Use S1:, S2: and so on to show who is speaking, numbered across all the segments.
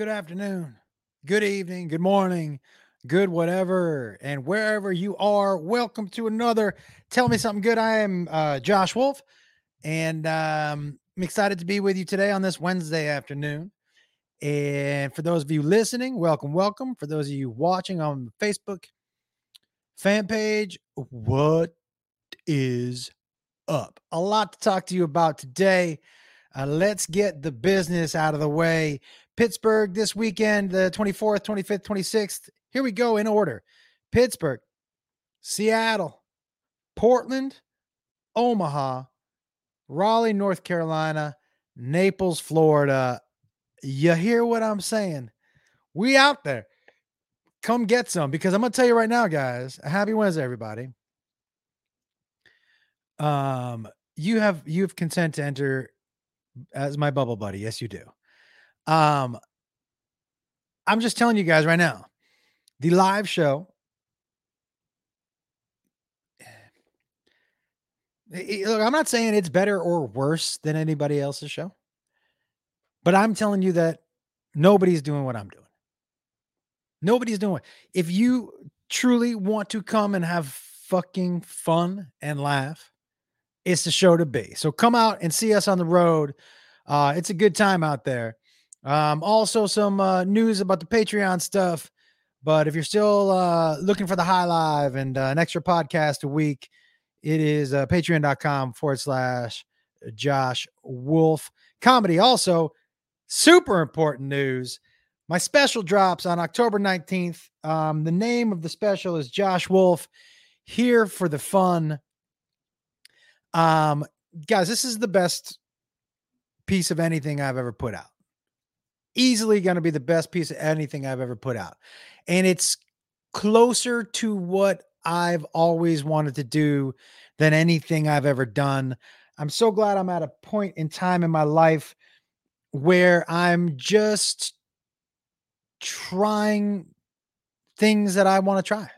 S1: good afternoon, good evening, good morning, good whatever, and wherever you are, welcome to another Tell Me Something Good. I am uh, Josh Wolf, and um, I'm excited to be with you today on this Wednesday afternoon. And for those of you listening, welcome, welcome. For those of you watching on Facebook fan page, what is up? A lot to talk to you about today. Uh, let's get the business out of the way. Pittsburgh this weekend, the 24th, 25th, 26th. Here we go in order Pittsburgh, Seattle, Portland, Omaha, Raleigh, North Carolina, Naples, Florida. You hear what I'm saying? We out there. Come get some because I'm going to tell you right now, guys. Happy Wednesday, everybody. Um, you have you have consent to enter as my bubble buddy. Yes, you do. Um, I'm just telling you guys right now, the live show. Look, I'm not saying it's better or worse than anybody else's show, but I'm telling you that nobody's doing what I'm doing. Nobody's doing. If you truly want to come and have fucking fun and laugh, it's the show to be. So come out and see us on the road. Uh, it's a good time out there. Um, also, some uh, news about the Patreon stuff. But if you're still uh, looking for the high live and uh, an extra podcast a week, it is uh, patreon.com forward slash Josh Wolf comedy. Also, super important news. My special drops on October 19th. Um, the name of the special is Josh Wolf here for the fun. Um, guys, this is the best piece of anything I've ever put out. Easily going to be the best piece of anything I've ever put out. And it's closer to what I've always wanted to do than anything I've ever done. I'm so glad I'm at a point in time in my life where I'm just trying things that I want to try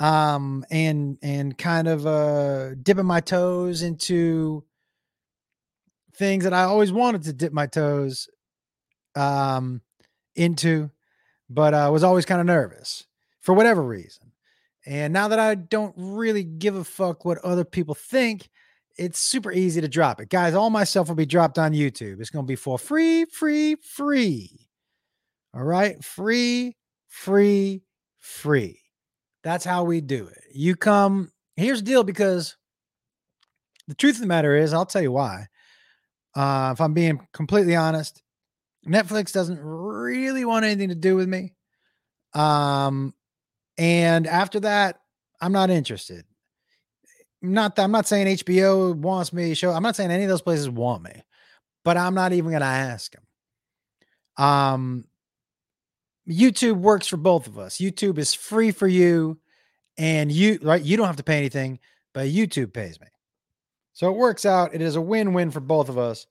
S1: um and and kind of uh dipping my toes into things that I always wanted to dip my toes um into but I uh, was always kind of nervous for whatever reason. And now that I don't really give a fuck what other people think, it's super easy to drop it. Guys, all my stuff will be dropped on YouTube. It's going to be for free, free, free. All right? Free, free, free. That's how we do it. You come, here's the deal because the truth of the matter is, I'll tell you why. Uh, if I'm being completely honest, Netflix doesn't really want anything to do with me. Um, and after that, I'm not interested. Not that I'm not saying HBO wants me show. I'm not saying any of those places want me, but I'm not even gonna ask them. Um, YouTube works for both of us. YouTube is free for you, and you right. You don't have to pay anything, but YouTube pays me. So it works out. It is a win-win for both of us.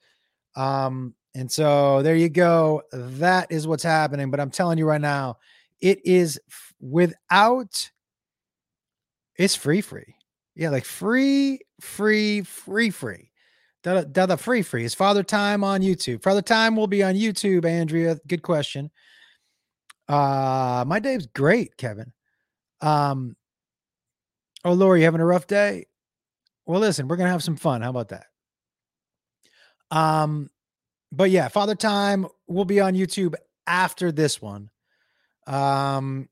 S1: Um, and so there you go. That is what's happening. But I'm telling you right now, it is without. It's free, free. Yeah, like free, free, free, free. Da da free, free. Is Father Time on YouTube? Father Time will be on YouTube. Andrea, good question. Uh, my day's great, Kevin. Um, oh, Lori, you having a rough day? Well, listen, we're gonna have some fun. How about that? Um, but yeah, Father Time will be on YouTube after this one. Um,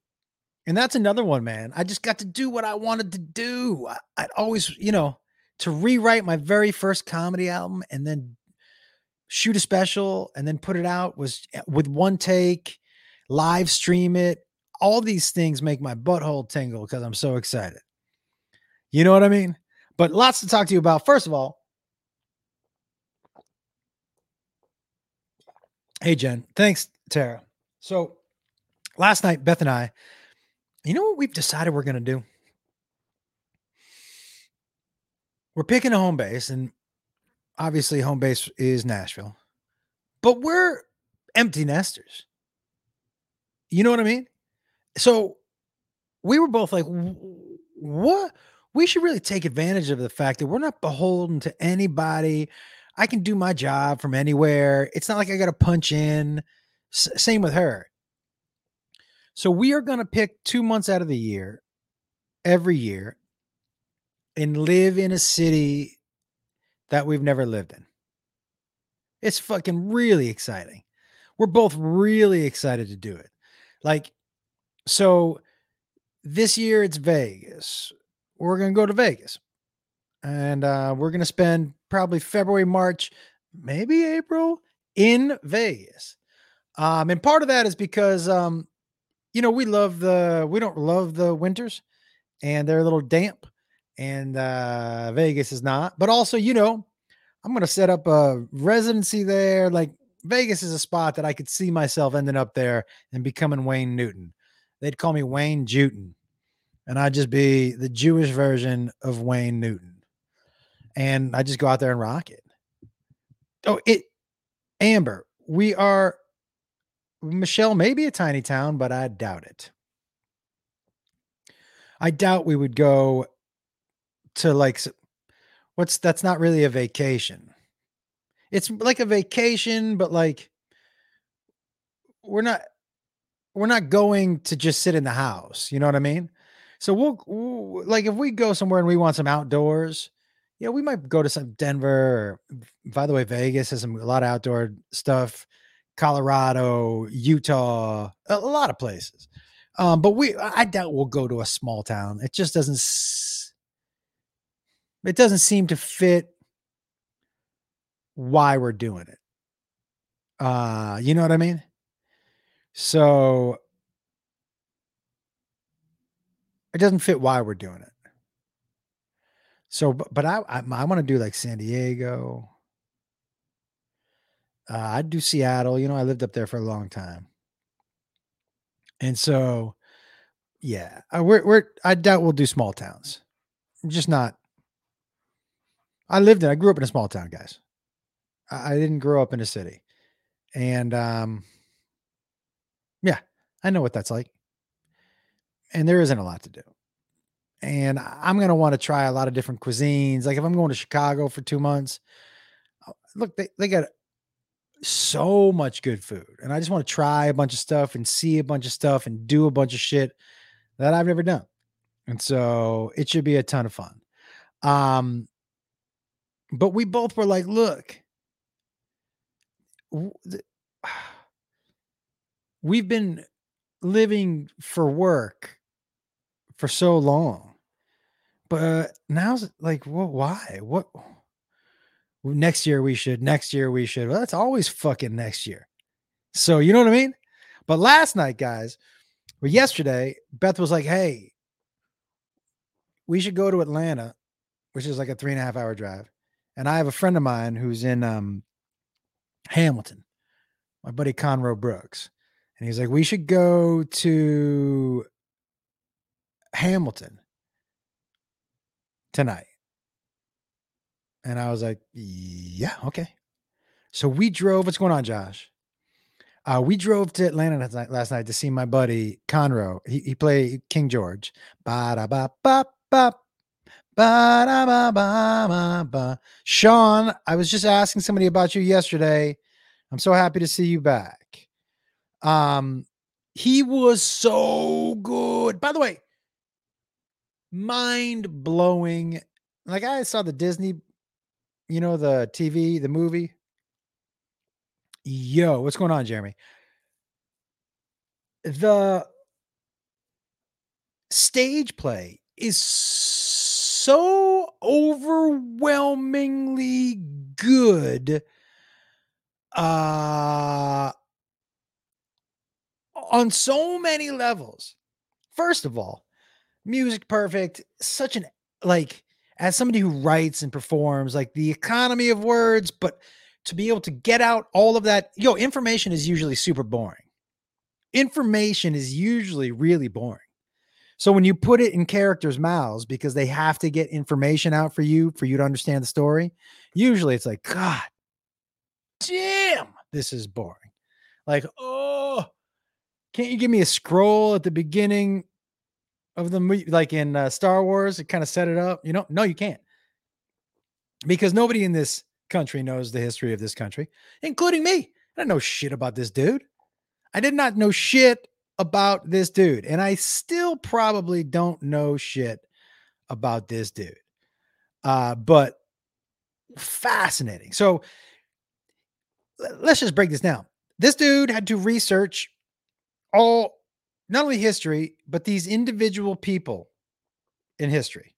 S1: and that's another one, man. I just got to do what I wanted to do. I, I'd always, you know, to rewrite my very first comedy album and then shoot a special and then put it out was eh, with one take live stream it. All these things make my butthole tingle because I'm so excited. You know what I mean? But lots to talk to you about. First of all, hey, Jen. Thanks, Tara. So last night, Beth and I, you know what we've decided we're going to do? We're picking a home base, and obviously, home base is Nashville, but we're empty nesters. You know what I mean? So we were both like, what? We should really take advantage of the fact that we're not beholden to anybody. I can do my job from anywhere. It's not like I got to punch in S- same with her. So we are going to pick two months out of the year, every year, and live in a city that we've never lived in. It's fucking really exciting. We're both really excited to do it. Like, so this year it's Vegas. We're going to go to Vegas and uh, we're going to spend probably February, March, maybe April in Vegas. Um, and part of that is because, um, you know, we love the, we don't love the winters and they're a little damp and uh, Vegas is not. But also, you know, I'm going to set up a residency there. Like Vegas is a spot that I could see myself ending up there and becoming Wayne Newton. They'd call me Wayne Jewton, and I'd just be the Jewish version of Wayne Newton. And I just go out there and rock it. Oh, it, Amber, we are, Michelle, maybe a tiny town, but I doubt it. I doubt we would go to like what's that's not really a vacation. It's like a vacation, but like we're not we're not going to just sit in the house. You know what I mean? So we'll, we'll like if we go somewhere and we want some outdoors, yeah, we might go to some Denver. By the way, Vegas has some a lot of outdoor stuff. Colorado, Utah, a, a lot of places. Um, but we, I doubt we'll go to a small town. It just doesn't it doesn't seem to fit why we're doing it. Uh, you know what I mean? So it doesn't fit why we're doing it. So, but, I, I, I want to do like San Diego. Uh, I'd do Seattle. You know, I lived up there for a long time. And so, yeah, uh, we're, we're, I doubt we'll do small towns. just not, I lived in, I grew up in a small town, guys. I, I didn't grow up in a city. And um, yeah, I know what that's like. And there isn't a lot to do. And I'm going to want to try a lot of different cuisines. Like if I'm going to Chicago for two months, uh, look, they, they got so much good food. And I just want to try a bunch of stuff and see a bunch of stuff and do a bunch of shit that I've never done. And so it should be a ton of fun. Um, but we both were like, look, we've been living for work for so long. But now, like, well, why? What? Next year we should. Next year we should. Well, that's always fucking next year. So you know what I mean? But last night, guys, or yesterday, Beth was like, "Hey, we should go to Atlanta, which is like a three and a half hour drive, and I have a friend of mine who's in um, Hamilton, my buddy Conroe Brooks. And he's like, we should go to Hamilton tonight. And I was like, yeah, okay. So we drove. What's going on, Josh? Uh, we drove to Atlanta last night, last night to see my buddy Conroe. He, he played King George. Ba da ba ba ba Ba-da-ba-ba-ba-ba. Sean, I was just asking somebody about you yesterday. I'm so happy to see you back. Um, he was so good. By the way, mind blowing. Like I saw the Disney, you know, the TV, the movie. Yo, what's going on, Jeremy? The stage play is so overwhelmingly good uh on so many levels. First of all, music perfect, such an like as somebody who writes and performs, like the economy of words, but to be able to get out all of that, yo, information is usually super boring. Information is usually really boring. So when you put it in characters' mouths because they have to get information out for you for you to understand the story, usually it's like, God damn, this is boring. Like, oh, can't you give me a scroll at the beginning of the movie, like in uh, Star Wars? It kind of set it up. You know, no, you can't, because nobody in this country knows the history of this country, including me. I don't know shit about this dude. I did not know shit about this dude. And I still probably don't know shit about this dude. Uh, but fascinating. So let's just break this down. This dude had to research all not only history, but these individual people in history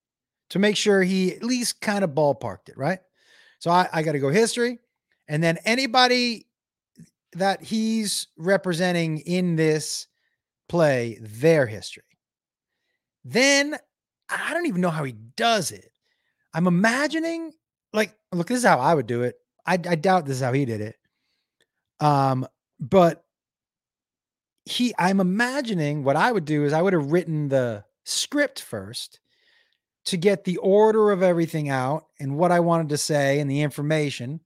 S1: to make sure he at least kind of ballparked it, right? So I, I got to go history. And then anybody that he's representing in this play, their history. Then I don't even know how he does it. I'm imagining, like, look, this is how I would do it. I, I doubt this is how he did it. Um, but he, I'm imagining what I would do is I would have written the script first to get the order of everything out and what I wanted to say and the information.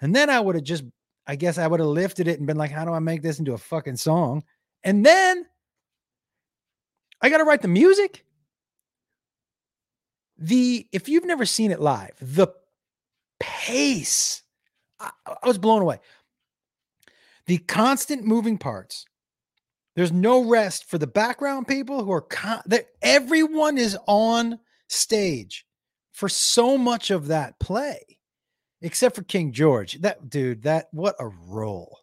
S1: And then I would have just, I guess I would have lifted it and been like, how do I make this into a fucking song? And then I got to write the music. The, if you've never seen it live, the pace, I, I was blown away. The constant moving parts. There's no rest for the background people who are, con- everyone is on stage for so much of that play, except for King George. That dude, that what a role.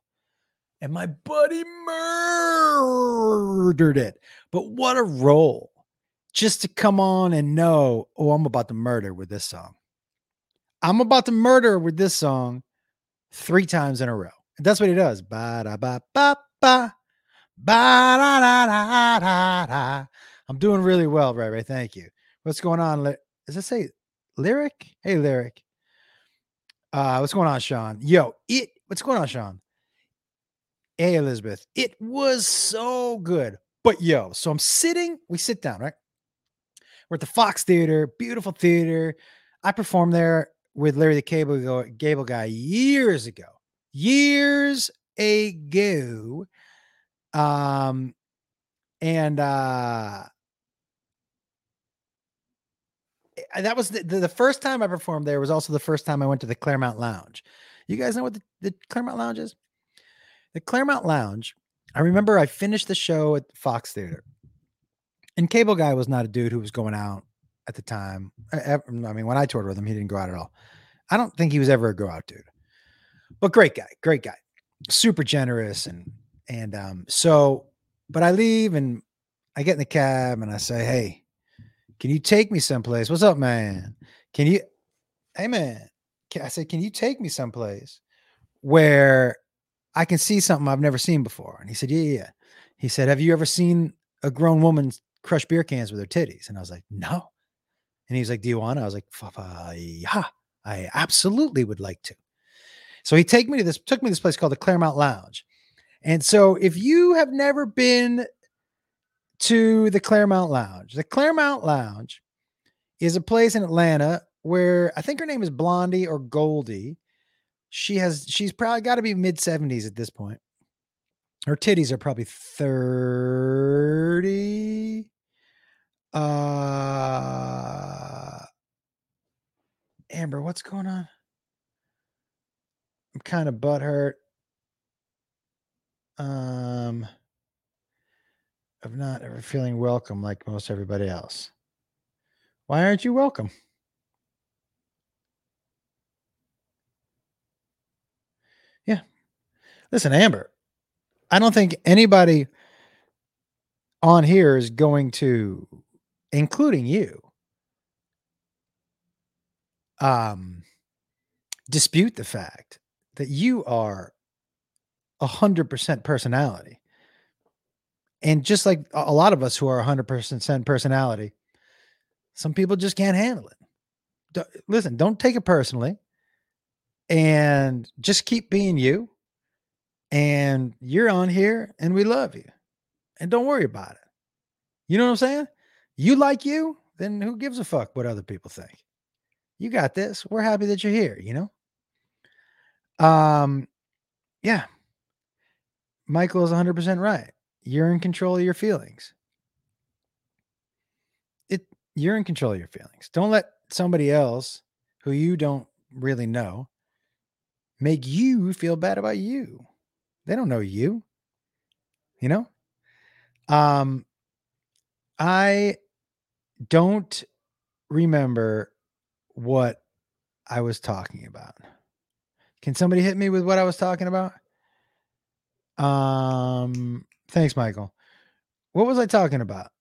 S1: And my buddy murdered it. But what a role just to come on and know, oh, I'm about to murder with this song. I'm about to murder with this song three times in a row. And that's what he does. Ba da ba ba ba. I'm doing really well, Ray Ray. Thank you. What's going on? Does it say lyric? Hey, lyric. Uh, what's going on, Sean? Yo, it. What's going on, Sean? Hey, Elizabeth. It was so good. But yo, so I'm sitting. We sit down, right? We're at the Fox Theater, beautiful theater. I performed there with Larry the Cable Gable guy years ago. Years ago. Um, and uh that was the, the, first time I performed there was also the first time I went to the Clermont Lounge. You guys know what the, the Clermont Lounge is? The Clermont Lounge. I remember I finished the show at Fox Theater, and Cable Guy was not a dude who was going out at the time. I, I mean, when I toured with him, he didn't go out at all. I don't think he was ever a go out dude, but great guy, great guy, super generous, and and um. So, but I leave and I get in the cab and I say, "Hey, can you take me someplace? What's up, man? Can you, hey, man? I said, can you take me someplace where I can see something I've never seen before? And he said, yeah, yeah. He said, have you ever seen a grown woman crush beer cans with her titties? And I was like, no. And he's like, do you want to? I was like, yeah, I absolutely would like to. So he take me to this, took me to this place called the Clermont Lounge. And so if you have never been to the Clermont Lounge. The Clermont Lounge is a place in Atlanta where I think her name is Blondie or Goldie. She has she's probably got to be mid 70s at this point. Her titties are probably 30. Uh Amber, what's going on? I'm kind of butthurt. Um of not ever feeling welcome like most everybody else. Why aren't you welcome? Yeah. Listen, Amber, I don't think anybody on here is going to, including you, um, dispute the fact that you are a hundred percent personality. And just like a lot of us who are 100% personality, some people just can't handle it. listen, don't take it personally and just keep being you. And you're on here and we love you. And don't worry about it. You know what I'm saying? You like you, then who gives a fuck what other people think? You got this. We're happy that you're here, you know? Um, yeah. Michael is 100% right you're in control of your feelings. It you're in control of your feelings. Don't let somebody else who you don't really know make you feel bad about you. They don't know you. you know? Um, I don't remember what I was talking about. Can somebody hit me with what I was talking about? Um, thanks, Michael. What was I talking about?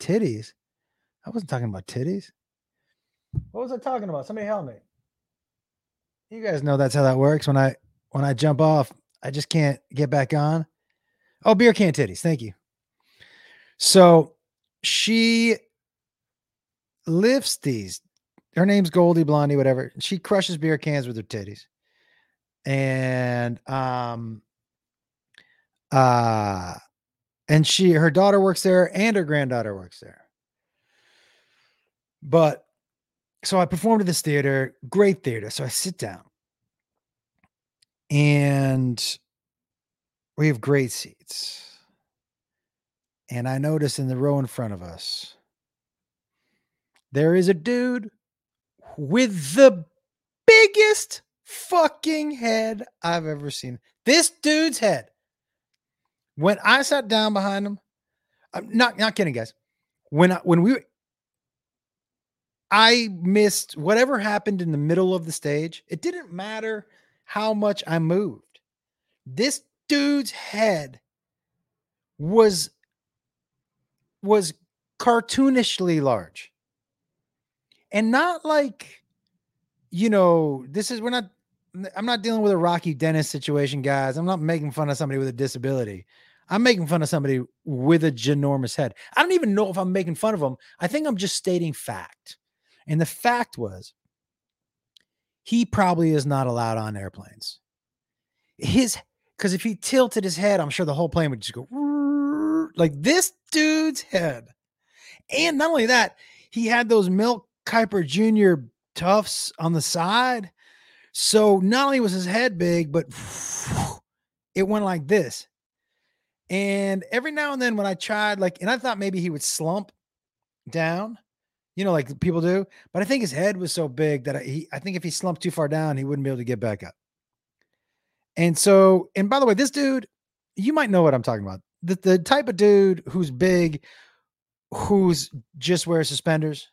S1: titties. I wasn't talking about titties. What was I talking about? Somebody help me. You guys know that's how that works. When I when I jump off, I just can't get back on. Oh, beer can titties. Thank you. So she lifts these. Her name's Goldie Blondie, whatever. She crushes beer cans with her titties. And um uh and she her daughter works there and her granddaughter works there. But so I performed at this theater, great theater. So I sit down and we have great seats. And I notice in the row in front of us, there is a dude with the biggest fucking head I've ever seen. This dude's head. When I sat down behind him, I'm not not kidding, guys. When I, when we I missed whatever happened in the middle of the stage. It didn't matter how much I moved. This dude's head was was cartoonishly large. And not like you know, this is we're not I'm not dealing with a Rocky Dennis situation, guys. I'm not making fun of somebody with a disability. I'm making fun of somebody with a ginormous head. I don't even know if I'm making fun of them. I think I'm just stating fact. And the fact was, he probably is not allowed on airplanes. His, because if he tilted his head, I'm sure the whole plane would just go like this dude's head. And not only that, he had those Mel Kiper Jr. tufts on the side. So not only was his head big, but it went like this. And every now and then when I tried, like, and I thought maybe he would slump down, you know, like people do. But I think his head was so big that I, he, I think if he slumped too far down, he wouldn't be able to get back up. And so, and by the way, this dude, you might know what I'm talking about. The, the type of dude who's big, who's just wears suspenders,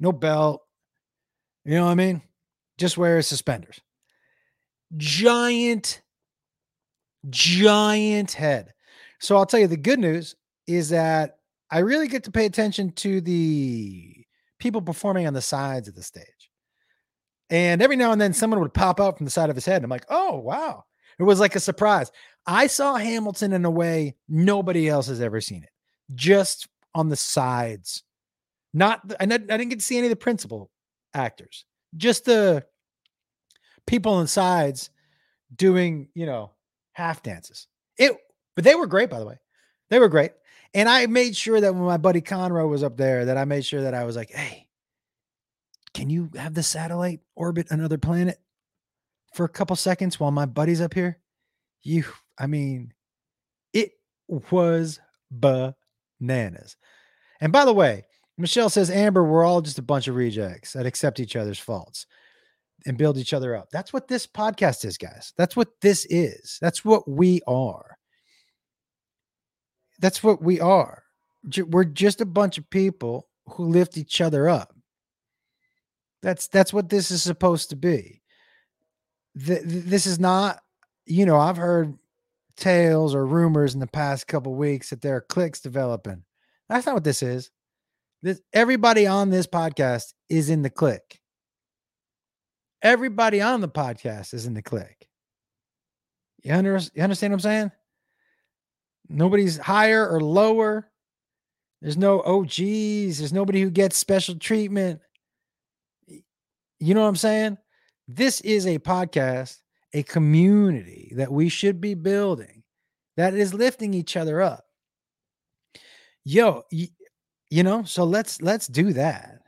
S1: no belt. You know what I mean? Just wears suspenders. Giant, giant head. So I'll tell you the good news is that I really get to pay attention to the people performing on the sides of the stage. And every now and then someone would pop out from the side of his head. And I'm like, oh, wow. It was like a surprise. I saw Hamilton in a way nobody else has ever seen it, just on the sides. Not, I didn't get to see any of the principal actors, just the people on sides doing, you know, half dances. It, but they were great, by the way. They were great. And I made sure that when my buddy Conroe was up there, that I made sure that I was like, hey, can you have the satellite orbit another planet for a couple seconds while my buddy's up here? You, I mean, it was bananas. And by the way, Michelle says, Amber, we're all just a bunch of rejects that accept each other's faults and build each other up. That's what this podcast is, guys. That's what this is. That's what we are. That's what we are. We're just a bunch of people who lift each other up. That's that's what this is supposed to be. this is not, you know, I've heard tales or rumors in the past couple weeks that there are cliques developing. That's not what this is. This everybody on this podcast is in the click. Everybody on the podcast is in the click. You, under, you understand what I'm saying? Nobody's higher or lower. There's no oh, OGs. There's nobody who gets special treatment. You know what I'm saying? This is a podcast, a community that we should be building that is lifting each other up. Yo, you, know, so let's let's do that.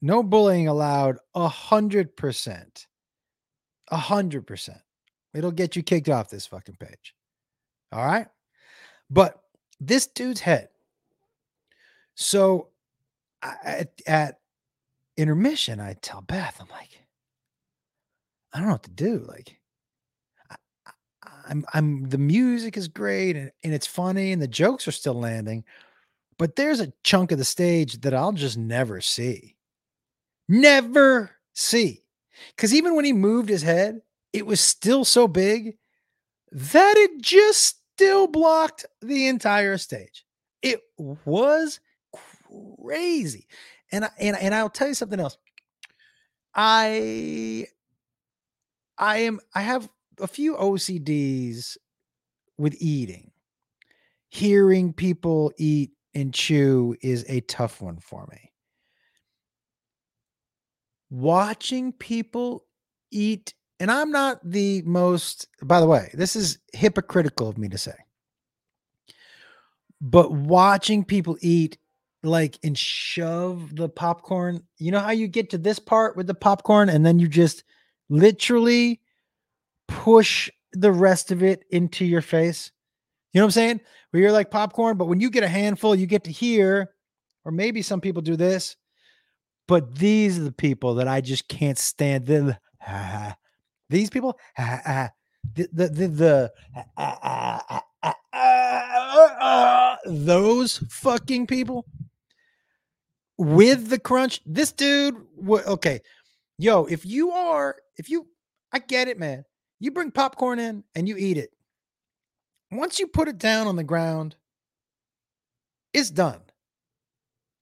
S1: No bullying allowed a hundred percent. A hundred percent. It'll get you kicked off this fucking page. All right. But this dude's head. So at, at intermission, I tell Beth, I'm like, I don't know what to do. Like, I, I'm, I'm, the music is great and, and it's funny and the jokes are still landing, but there's a chunk of the stage that I'll just never see. Never see. Because even when he moved his head, it was still so big that it just still blocked the entire stage. It was crazy. And I, and and I'll tell you something else. I I am I have a few OCDs with eating. Hearing people eat and chew is a tough one for me. Watching people eat and I'm not the most by the way, this is hypocritical of me to say. But watching people eat like and shove the popcorn. You know how you get to this part with the popcorn and then you just literally push the rest of it into your face. You know what I'm saying? Where you're like popcorn, but when you get a handful, you get to hear, or maybe some people do this, but these are the people that I just can't stand. The, uh, these people, the the the, the uh, those fucking people with the crunch. This dude, okay, yo, if you are, if you, I get it, man. You bring popcorn in and you eat it. Once you put it down on the ground, it's done.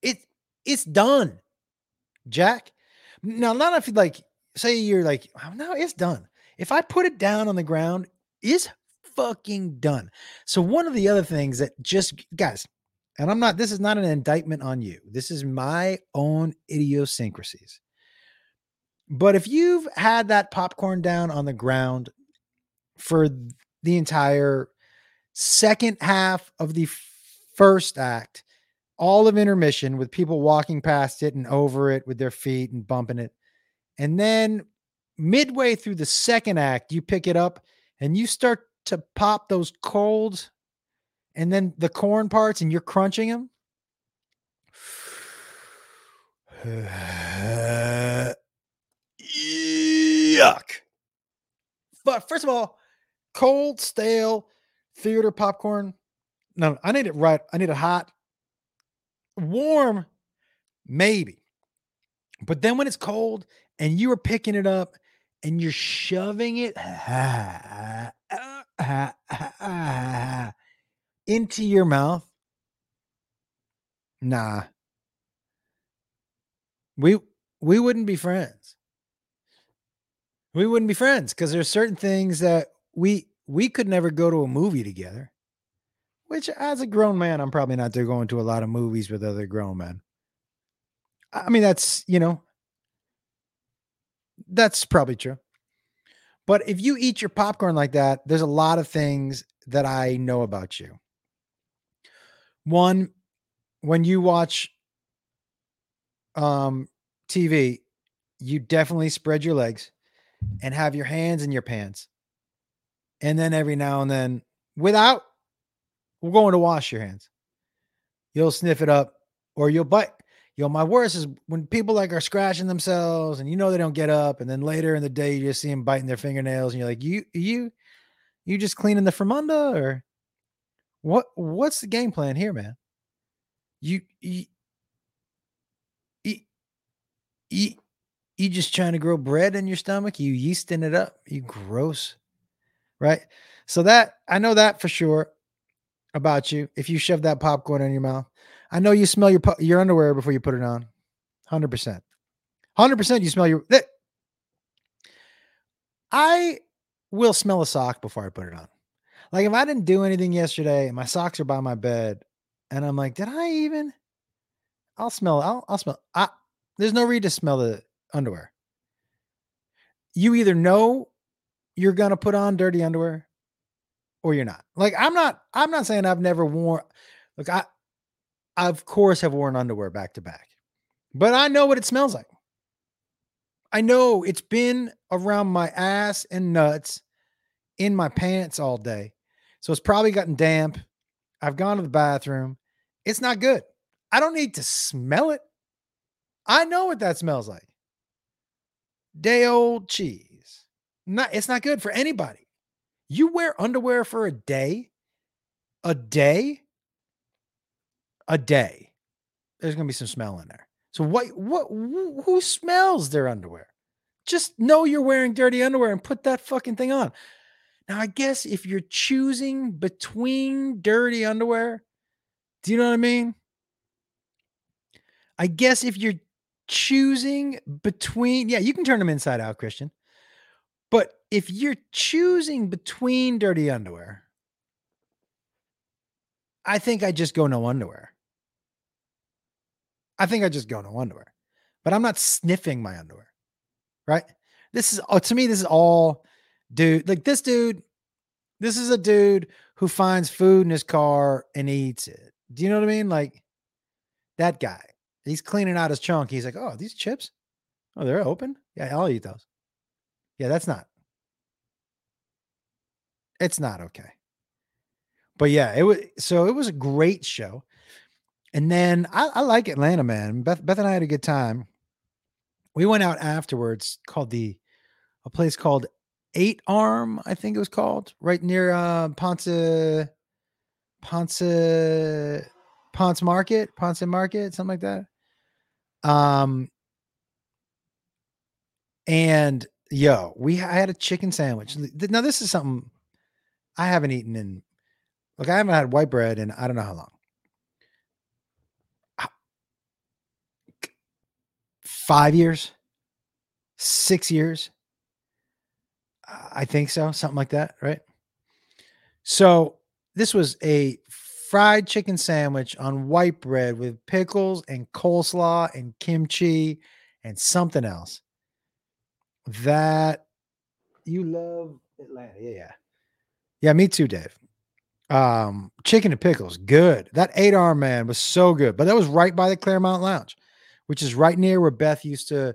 S1: It it's done, Jack. Now, not if you like, say you're like, oh, no, it's done. If I put it down on the ground, it's fucking done. So one of the other things that just guys, and I'm not, this is not an indictment on you. This is my own idiosyncrasies. But if you've had that popcorn down on the ground for the entire second half of the first act, all of intermission with people walking past it and over it with their feet and bumping it. And then midway through the second act, you pick it up and you start to pop those cold and then the corn parts and you're crunching them. Yuck. But first of all, cold, stale theater popcorn. No, I need it right. I need it hot. Warm, maybe. But then when it's cold and you are picking it up and you're shoving it into your mouth? Nah. We we wouldn't be friends. We wouldn't be friends because there's certain things that we we could never go to a movie together. Which as a grown man, I'm probably not going to a lot of movies with other grown men. I mean, that's, you know, that's probably true. But if you eat your popcorn like that, there's a lot of things that I know about you. One, when you watch um TV, you definitely spread your legs and have your hands in your pants. And then every now and then, without we're going to wash your hands, you'll sniff it up or you'll bite. Yo, my worst is when people like are scratching themselves and you know they don't get up, and then later in the day you just see them biting their fingernails, and you're like, you, you, you just cleaning the fromunda or what what's the game plan here, man? You you you, you, you just trying to grow bread in your stomach, you yeasting it up, you gross. Right? So that I know that for sure about you. If you shove that popcorn in your mouth, I know you smell your your underwear before you put it on. 100%. 100% you smell your I will smell a sock before I put it on. Like if I didn't do anything yesterday my socks are by my bed and I'm like, did I even? I'll smell. I'll, I'll smell. I, there's no reason to smell the underwear. You either know you're gonna put on dirty underwear or you're not. Like I'm not. I'm not saying I've never worn. Look, I, I of course have worn underwear back to back, but I know what it smells like. I know it's been around my ass and nuts in my pants all day. So it's probably gotten damp. I've gone to the bathroom. It's not good. I don't need to smell it. I know what that smells like. Day old cheese. Not it's not good for anybody. You wear underwear for a day, a day, a day. There's gonna be some smell in there. So what what who smells their underwear? Just know you're wearing dirty underwear and put that fucking thing on. Now, I guess if you're choosing between dirty underwear, do you know what I mean? I guess if you're choosing between, yeah, you can turn them inside out, Christian. If you're choosing between dirty underwear, I think I just go no underwear. I think I just go no underwear. But I'm not sniffing my underwear. Right? This is oh, to me, this is all dude. Like this dude, this is a dude who finds food in his car and eats it. Do you know what I mean? Like that guy. He's cleaning out his chunk. He's like, oh, these chips? Oh, they're open? Yeah, I'll eat those. Yeah, that's not. It's not okay. But yeah, it was so it was a great show. And then I, I like Atlanta, man. Beth, Beth and I had a good time. We went out afterwards called the a place called Eight Arm, I think it was called, right near uh Ponce Ponce Ponce Market, Ponce Market, something like that. Um, and yo, we I had a chicken sandwich. Now this is something I haven't eaten in. Look, I haven't had white bread in I don't know how long. Five years, six years. I think so, something like that, right? So this was a fried chicken sandwich on white bread with pickles and coleslaw and kimchi and something else. That you love Atlanta. Yeah, yeah. Yeah, me too, Dave. Um, chicken and pickles, good. That eight arm man was so good, but that was right by the Clermont Lounge, which is right near where Beth used to.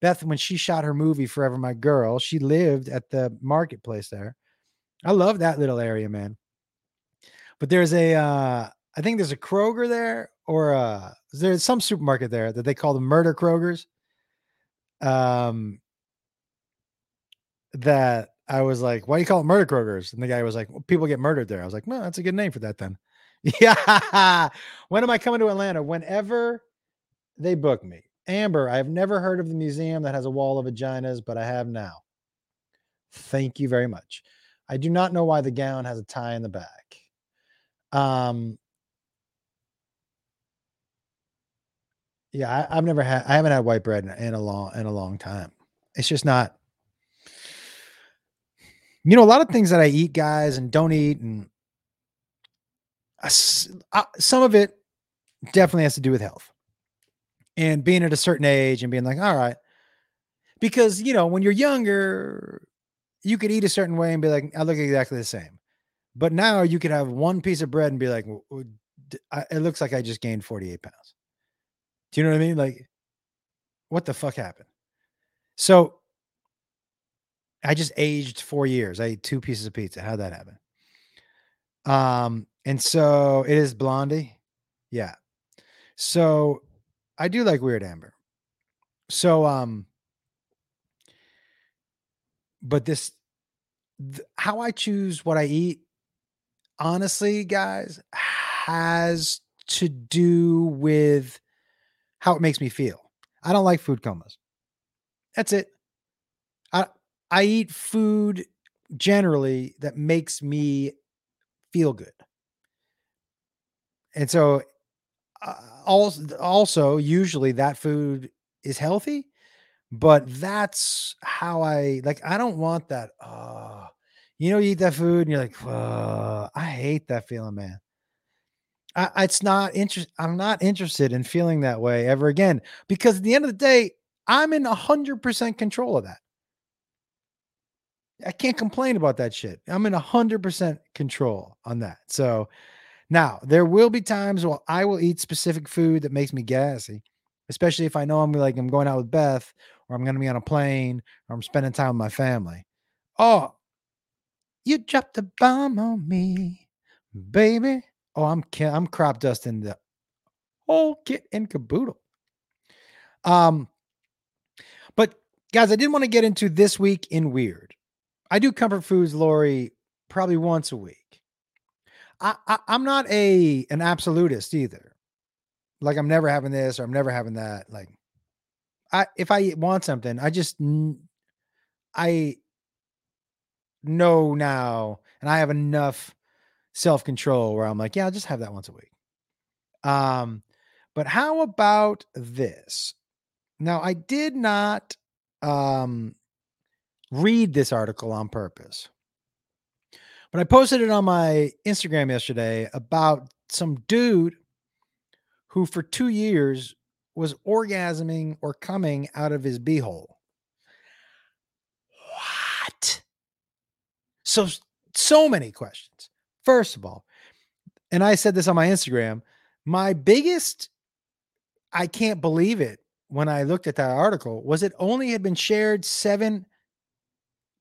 S1: Beth, when she shot her movie Forever My Girl, she lived at the marketplace there. I love that little area, man. But there's a, uh, I think there's a Kroger there, or uh, there's some supermarket there that they call the Murder Krogers. Um, that I was like, "Why do you call it Murder Krogers?" And the guy was like, well, "People get murdered there." I was like, "Well, that's a good name for that then." yeah. when am I coming to Atlanta? Whenever they book me. Amber, I've never heard of the museum that has a wall of vaginas, but I have now. Thank you very much. I do not know why the gown has a tie in the back. Um, yeah, I, have never had. I haven't had white bread in a long in a long time. It's just not. You know, a lot of things that I eat, guys, and don't eat, and I, I, some of it definitely has to do with health and being at a certain age and being like, all right, because you know, when you're younger, you could eat a certain way and be like, I look exactly the same. But now you could have one piece of bread and be like, it looks like I just gained 48 pounds. Do you know what I mean? Like, what the fuck happened? So I just aged four years. I ate two pieces of pizza. How'd that happen? Um, and so it is Blondie. Yeah. So I do like Weird Amber. So, um, but this, th- how I choose what I eat honestly, guys, has to do with how it makes me feel. I don't like food comas. That's it. I eat food generally that makes me feel good. And so uh, also also usually that food is healthy, but that's how I like I don't want that uh you know, you eat that food and you're like, I hate that feeling, man. I, it's not interest. I'm not interested in feeling that way ever again because at the end of the day, I'm in hundred percent control of that. I can't complain about that shit. I'm in hundred percent control on that. So now there will be times where I will eat specific food that makes me gassy, especially if I know I'm like I'm going out with Beth or I'm going to be on a plane or I'm spending time with my family. Oh, you dropped a bomb on me, baby. Oh, I'm I'm crop dusting the whole kit and caboodle. Um, but guys, I didn't want to get into this week in weird. I do comfort foods, Lori, probably once a week. I, I I'm not a an absolutist either. Like I'm never having this or I'm never having that. Like I if I want something, I just I know now and I have enough self-control where I'm like, yeah, I'll just have that once a week. Um, but how about this? Now, I did not um read this article on purpose. But I posted it on my Instagram yesterday about some dude who for 2 years was orgasming or coming out of his beehole. What? So so many questions. First of all, and I said this on my Instagram, my biggest I can't believe it when I looked at that article was it only had been shared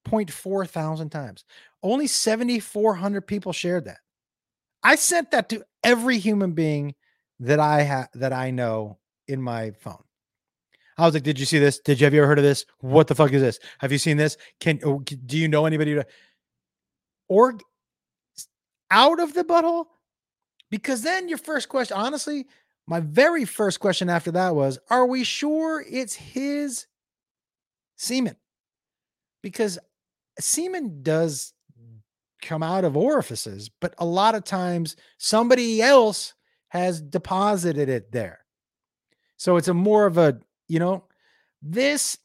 S1: 7.4 thousand times. Only 7,400 people shared that. I sent that to every human being that I have that I know in my phone. I was like, "Did you see this? Did you have you ever heard of this? What the fuck is this? Have you seen this? Can oh, do you know anybody?" Or out of the butthole, because then your first question, honestly, my very first question after that was, "Are we sure it's his semen?" Because semen does come out of orifices, but a lot of times somebody else has deposited it there. So it's a more of a, you know, this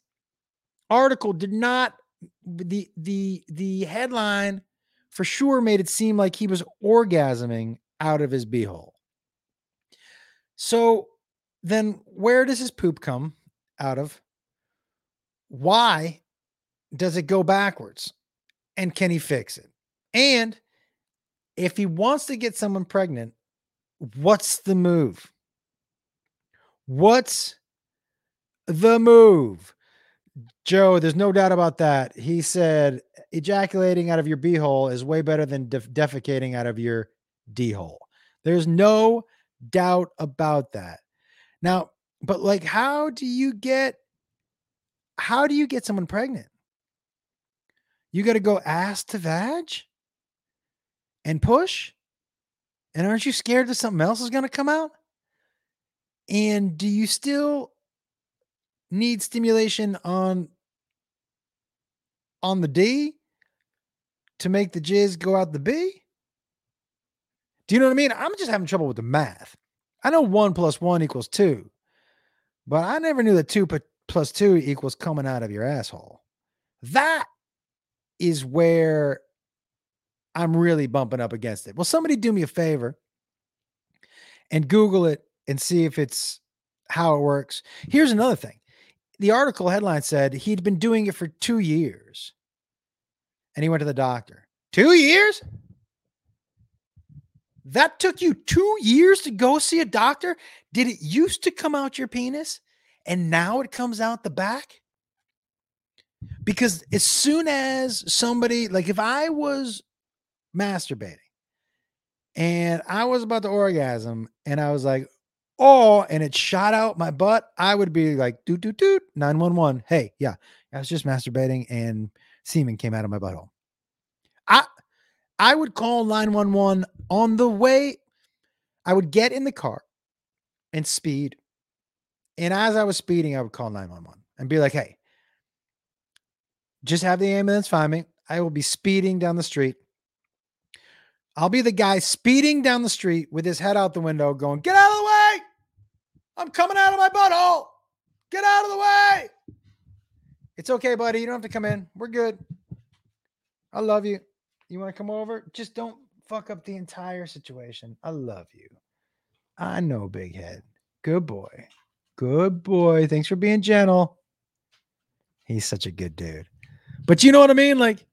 S1: article did not the the the headline for sure made it seem like he was orgasming out of his beehole. So then where does his poop come out of? Why does it go backwards? And can he fix it? And if he wants to get someone pregnant, what's the move? What's the move? Joe, there's no doubt about that. He said ejaculating out of your beehole is way better than def- defecating out of your D hole. There's no doubt about that. Now, but like, how do you get how do you get someone pregnant? You got to go ass to vag and push? And aren't you scared that something else is going to come out? And do you still need stimulation on on the D to make the jizz go out the B? Do you know what I mean? I'm just having trouble with the math. I know one plus one equals two, but I never knew that two plus two equals coming out of your asshole. That is where I'm really bumping up against it. Well, somebody do me a favor and Google it and see if it's how it works. Here's another thing the article headline said he'd been doing it for two years and he went to the doctor. Two years? That took you two years to go see a doctor? Did it used to come out your penis and now it comes out the back? Because as soon as somebody, like if I was masturbating and I was about to orgasm and I was like, oh, and it shot out my butt, I would be like, doot, doot, doot, 911. Hey, yeah, I was just masturbating and semen came out of my butthole. I, I would call 911 on the way. I would get in the car and speed. And as I was speeding, I would call 911 and be like, hey, just have the ambulance find me. I will be speeding down the street. I'll be the guy speeding down the street with his head out the window going, Get out of the way. I'm coming out of my butthole. Get out of the way. It's okay, buddy. You don't have to come in. We're good. I love you. You want to come over? Just don't fuck up the entire situation. I love you. I know, big head. Good boy. Good boy. Thanks for being gentle. He's such a good dude. But you know what I mean? Like,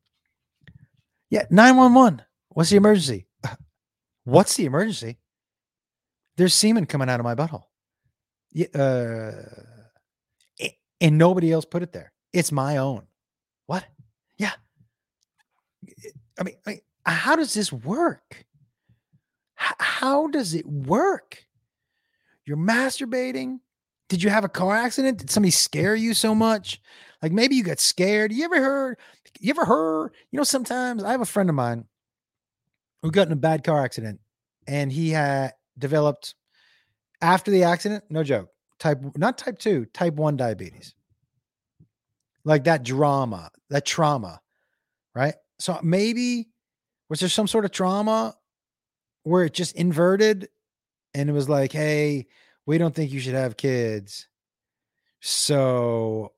S1: yeah, 911. What's the emergency? What's the emergency? There's semen coming out of my butthole. Yeah, uh, and nobody else put it there. It's my own. What? Yeah. I mean, I mean how does this work? H- how does it work? You're masturbating. Did you have a car accident? Did somebody scare you so much? Like maybe you got scared. You ever heard You ever heard? You know, sometimes I have a friend of mine who got in a bad car accident and he had developed after the accident, no joke, type not type 2, type 1 diabetes. Like that drama, that trauma, right? So maybe was there some sort of trauma where it just inverted and it was like, "Hey, we don't think you should have kids." So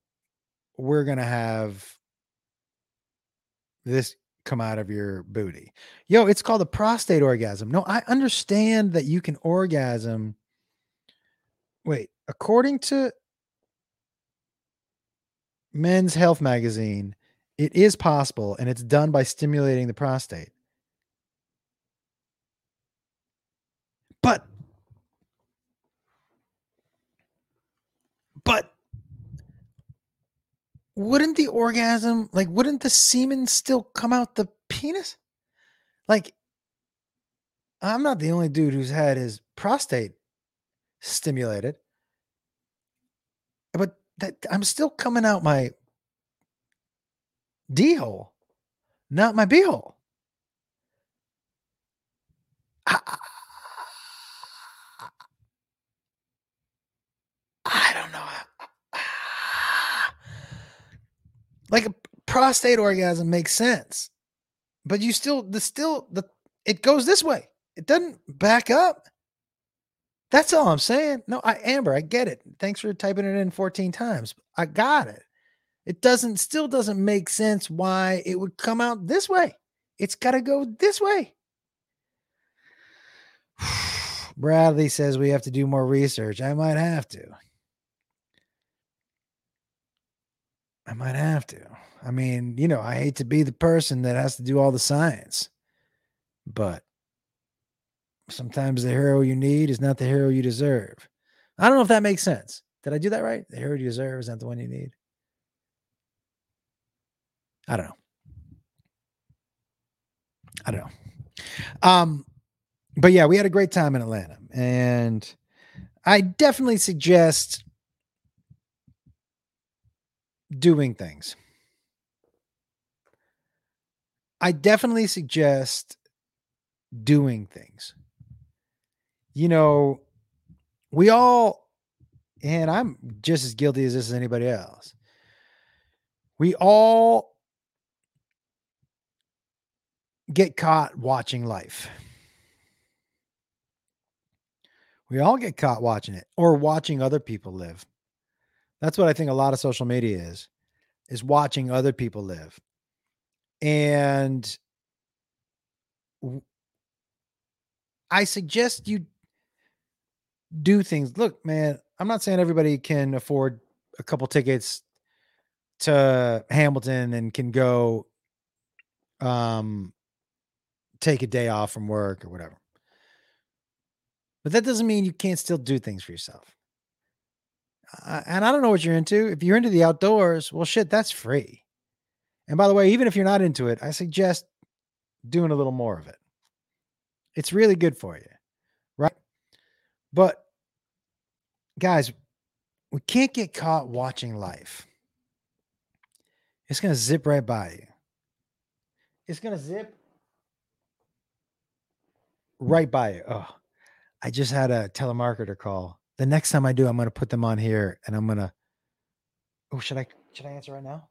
S1: we're going to have this come out of your booty. Yo, it's called a prostate orgasm. No, I understand that you can orgasm. Wait, according to Men's Health magazine, it is possible and it's done by stimulating the prostate. But but wouldn't the orgasm like wouldn't the semen still come out the penis? Like I'm not the only dude who's had his prostate stimulated. But that I'm still coming out my D hole, not my B hole. I, don't know. Like a prostate orgasm makes sense, but you still the still the it goes this way. It doesn't back up. That's all I'm saying. No, I Amber, I get it. Thanks for typing it in 14 times. I got it. It doesn't still doesn't make sense why it would come out this way. It's got to go this way. Bradley says we have to do more research. I might have to. I might have to. I mean, you know, I hate to be the person that has to do all the science, but sometimes the hero you need is not the hero you deserve. I don't know if that makes sense. Did I do that right? The hero you deserve is not the one you need. I don't know. I don't know. Um, but yeah, we had a great time in Atlanta, and I definitely suggest doing things. I definitely suggest doing things. You know, we all, and I'm just as guilty as this as anybody else. We all get caught watching life. We all get caught watching it or watching other people live. That's what I think a lot of social media is is watching other people live. And I suggest you do things. Look, man, I'm not saying everybody can afford a couple tickets to Hamilton and can go um take a day off from work or whatever. But that doesn't mean you can't still do things for yourself. Uh, and I don't know what you're into. If you're into the outdoors, well, shit, that's free. And by the way, even if you're not into it, I suggest doing a little more of it. It's really good for you, right? But guys, we can't get caught watching life. It's going to zip right by you. It's going to zip right by you. Oh, I just had a telemarketer call. The next time I do, I'm going to put them on here and I'm going to. Oh, should I should I answer right now?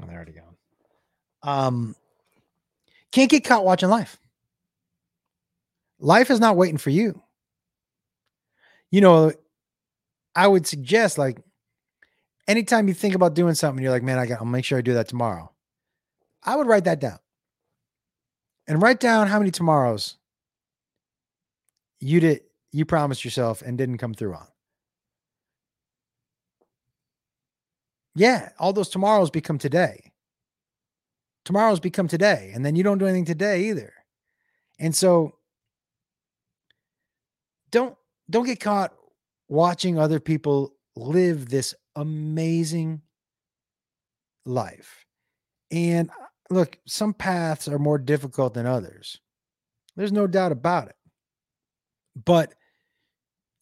S1: Oh, they're already gone. Um, can't get caught watching life. Life is not waiting for you. You know, I would suggest like anytime you think about doing something, you're like, man, I got, I'll make sure I do that tomorrow. I would write that down and write down how many tomorrows you did you promised yourself and didn't come through on. Yeah, all those tomorrows become today. Tomorrows become today, and then you don't do anything today either. And so don't don't get caught watching other people live this amazing life. And uh, look, some paths are more difficult than others. There's no doubt about it. But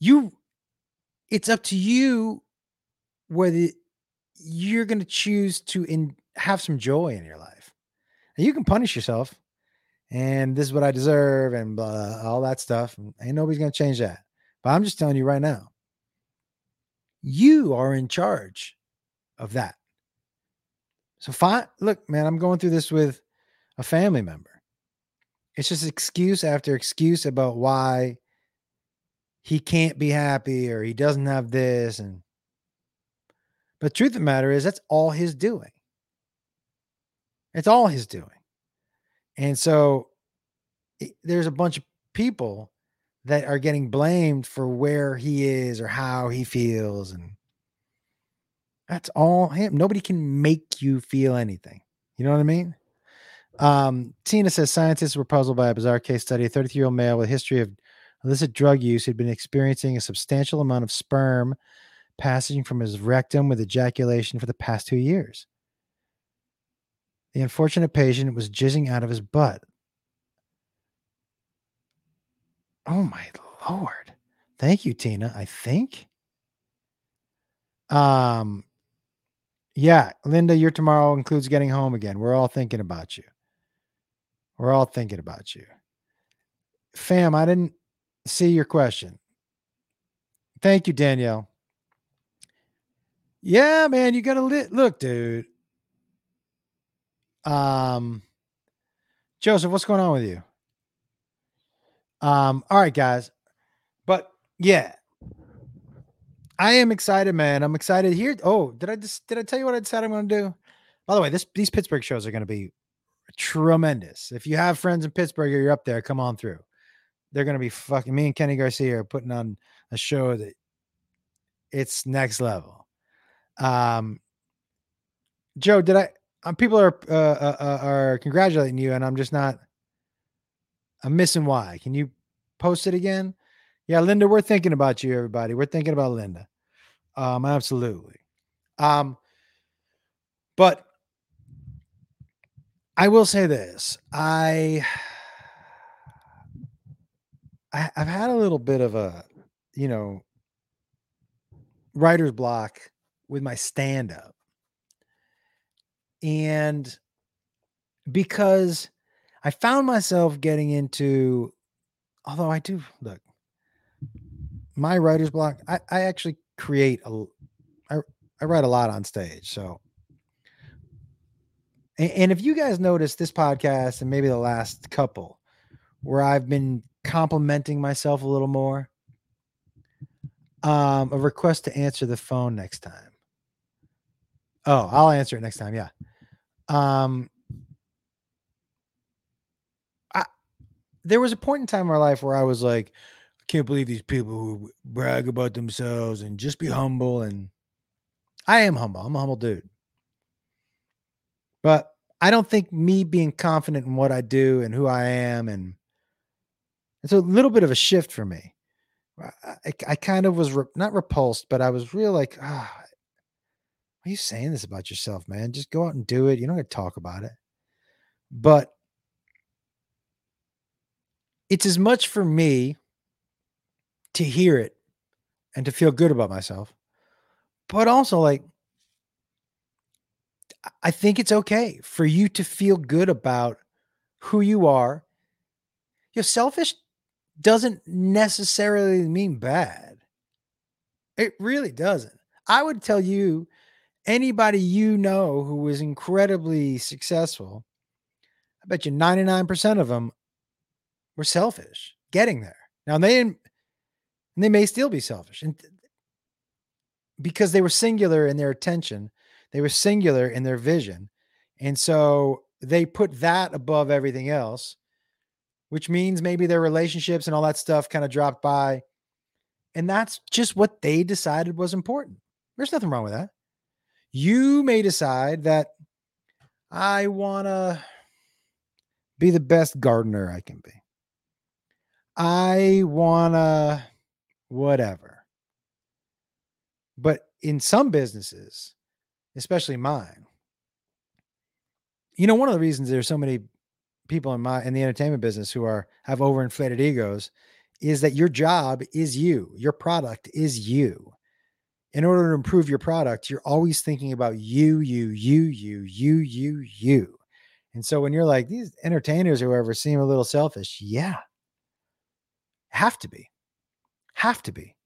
S1: you, it's up to you whether you're going to choose to in, have some joy in your life. And you can punish yourself and this is what I deserve and blah, all that stuff. Ain't nobody's going to change that. But I'm just telling you right now, you are in charge of that. So fine. Look, man, I'm going through this with a family member. It's just excuse after excuse about why he can't be happy or he doesn't have this. And but truth of the matter is that's all his doing. It's all his doing. And so there's a bunch of people that are getting blamed for where he is or how he feels and that's all him. Nobody can make you feel anything. You know what I mean? Um, Tina says scientists were puzzled by a bizarre case study. A 33 year old male with a history of illicit drug use he'd been experiencing a substantial amount of sperm passing from his rectum with ejaculation for the past two years. The unfortunate patient was jizzing out of his butt. Oh my lord. Thank you, Tina. I think. Um yeah, Linda, your tomorrow includes getting home again. We're all thinking about you. We're all thinking about you. Fam, I didn't see your question. Thank you, Danielle. Yeah, man, you got to li- look, dude. Um, Joseph, what's going on with you? Um, all right, guys. But yeah, I am excited, man. I'm excited here. Oh, did I just did I tell you what I decided I'm going to do? By the way, this these Pittsburgh shows are going to be tremendous. If you have friends in Pittsburgh or you're up there, come on through. They're to be fucking me and Kenny Garcia are putting on a show that it's next level. Um, Joe, did I? Um, people are uh, uh, uh, are congratulating you, and I'm just not. I'm missing why. Can you post it again? Yeah, Linda, we're thinking about you, everybody. We're thinking about Linda. Um, absolutely. Um, but I will say this: I, I I've had a little bit of a, you know, writer's block with my stand up. And because I found myself getting into, although I do look, my writer's block, I, I actually create a, I, I write a lot on stage. So, and, and if you guys notice this podcast and maybe the last couple where I've been complimenting myself a little more, um, a request to answer the phone next time. Oh, I'll answer it next time. Yeah. Um, I there was a point in time in my life where I was like, I can't believe these people who brag about themselves and just be humble. And I am humble. I'm a humble dude. But I don't think me being confident in what I do and who I am, and it's a little bit of a shift for me. I, I kind of was re- not repulsed, but I was real like, ah, why are you saying this about yourself, man? Just go out and do it. You don't have to talk about it. But it's as much for me to hear it and to feel good about myself, but also like, I think it's okay for you to feel good about who you are. You're selfish doesn't necessarily mean bad. It really doesn't. I would tell you, anybody you know who was incredibly successful, I bet you 99% of them were selfish getting there. Now they and they may still be selfish and because they were singular in their attention, they were singular in their vision. And so they put that above everything else which means maybe their relationships and all that stuff kind of dropped by. And that's just what they decided was important. There's nothing wrong with that. You may decide that I want to be the best gardener I can be. I want to whatever. But in some businesses, especially mine, you know, one of the reasons there's so many people in my in the entertainment business who are have overinflated egos is that your job is you your product is you in order to improve your product, you're always thinking about you, you, you, you, you, you, you. And so when you're like, these entertainers or whoever seem a little selfish, yeah, have to be, have to be.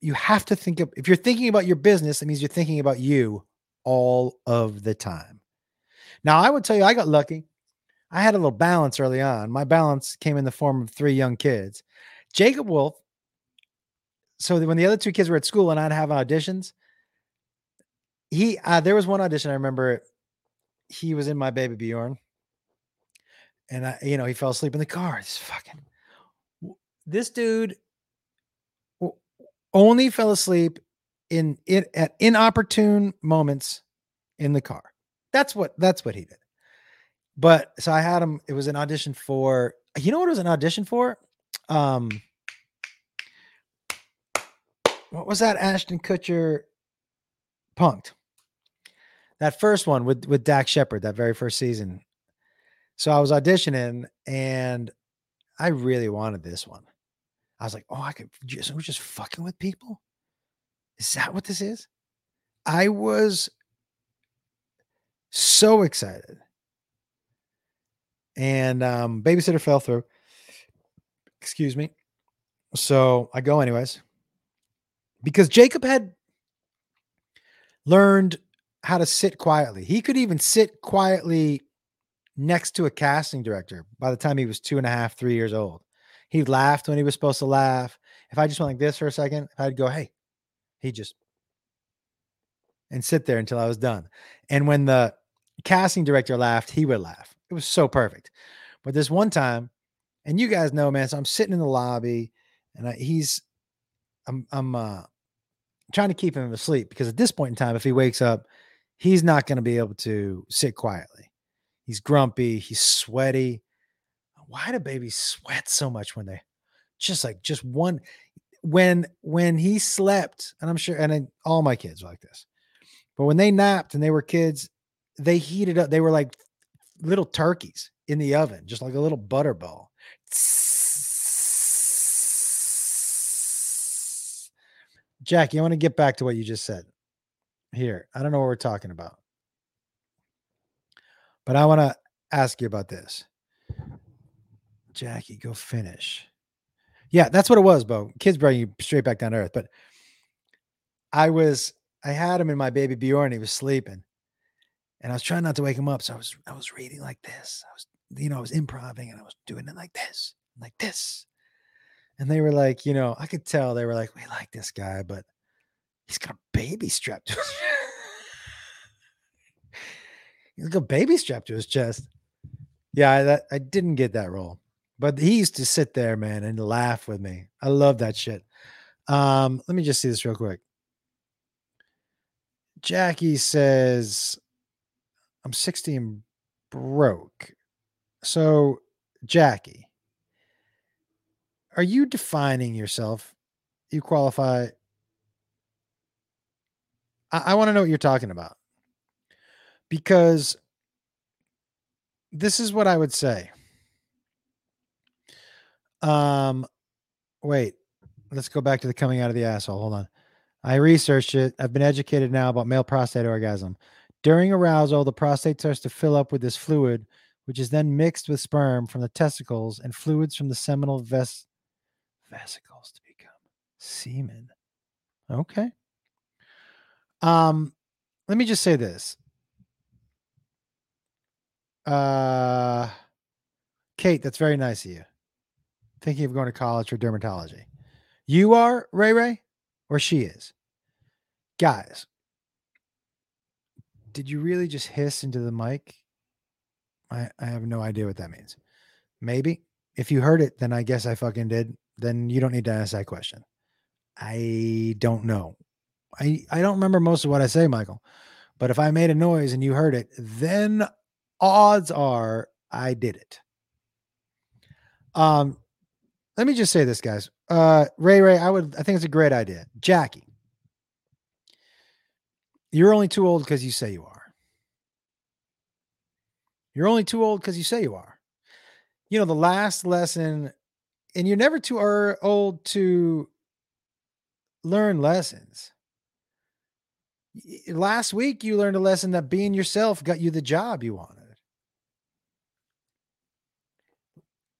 S1: You have to think of, if you're thinking about your business, it means you're thinking about you all of the time. Now, I would tell you, I got lucky. I had a little balance early on. My balance came in the form of three young kids. Jacob Wolf so when the other two kids were at school and I'd have auditions, he uh, there was one audition I remember. He was in my baby Bjorn, and I, you know, he fell asleep in the car. It's fucking this dude only fell asleep in it at inopportune moments in the car. That's what that's what he did. But so I had him. It was an audition for. You know what it was an audition for? Um, what was that Ashton Kutcher Punk'd? That first one with with Dax Shepard, that very first season. So I was auditioning and I really wanted this one. I was like, oh, I could just we're just fucking with people. Is that what this is? I was so excited. And um, babysitter fell through. Excuse me. So I go anyways because Jacob had learned how to sit quietly. He could even sit quietly next to a casting director by the time he was two and a half, three years old. He laughed when he was supposed to laugh. If I just went like this for a second, I'd go, hey, he just and sit there until I was done. And when the casting director laughed, he would laugh. It was so perfect. But this one time, and you guys know, man, so I'm sitting in the lobby and I, he's, I'm, I'm, uh, trying to keep him asleep because at this point in time, if he wakes up, he's not going to be able to sit quietly. He's grumpy, he's sweaty. Why do babies sweat so much when they just like just one when when he slept, and I'm sure, and I, all my kids like this, but when they napped and they were kids, they heated up. They were like little turkeys in the oven, just like a little butterball. Jackie, I want to get back to what you just said. Here, I don't know what we're talking about, but I want to ask you about this. Jackie, go finish. Yeah, that's what it was, Bo. Kids bring you straight back down to earth. But I was, I had him in my baby Bjorn. He was sleeping, and I was trying not to wake him up. So I was, I was reading like this. I was, you know, I was improvising and I was doing it like this, like this, and they were like, you know, I could tell they were like, we like this guy, but he's got a baby strapped to his he's got a baby strapped to his chest. Yeah, I, that I didn't get that role, but he used to sit there, man, and laugh with me. I love that shit. Um, let me just see this real quick. Jackie says, I'm 60 and broke. So, Jackie, are you defining yourself? You qualify. I, I want to know what you're talking about because this is what I would say. Um, wait, let's go back to the coming out of the asshole. Hold on. I researched it. I've been educated now about male prostate orgasm. During arousal, the prostate starts to fill up with this fluid, which is then mixed with sperm from the testicles and fluids from the seminal ves- vesicles to become semen. Okay. Um, let me just say this. Uh, Kate, that's very nice of you. Thinking of going to college for dermatology. You are Ray Ray, or she is. Guys, did you really just hiss into the mic? I, I have no idea what that means. Maybe. If you heard it, then I guess I fucking did then you don't need to ask that question. I don't know. I, I don't remember most of what I say, Michael. But if I made a noise and you heard it, then odds are I did it. Um, let me just say this, guys. Uh, Ray Ray, I would I think it's a great idea. Jackie, you're only too old because you say you are. You're only too old because you say you are. You know, the last lesson and you're never too er, old to learn lessons. Last week, you learned a lesson that being yourself got you the job you wanted.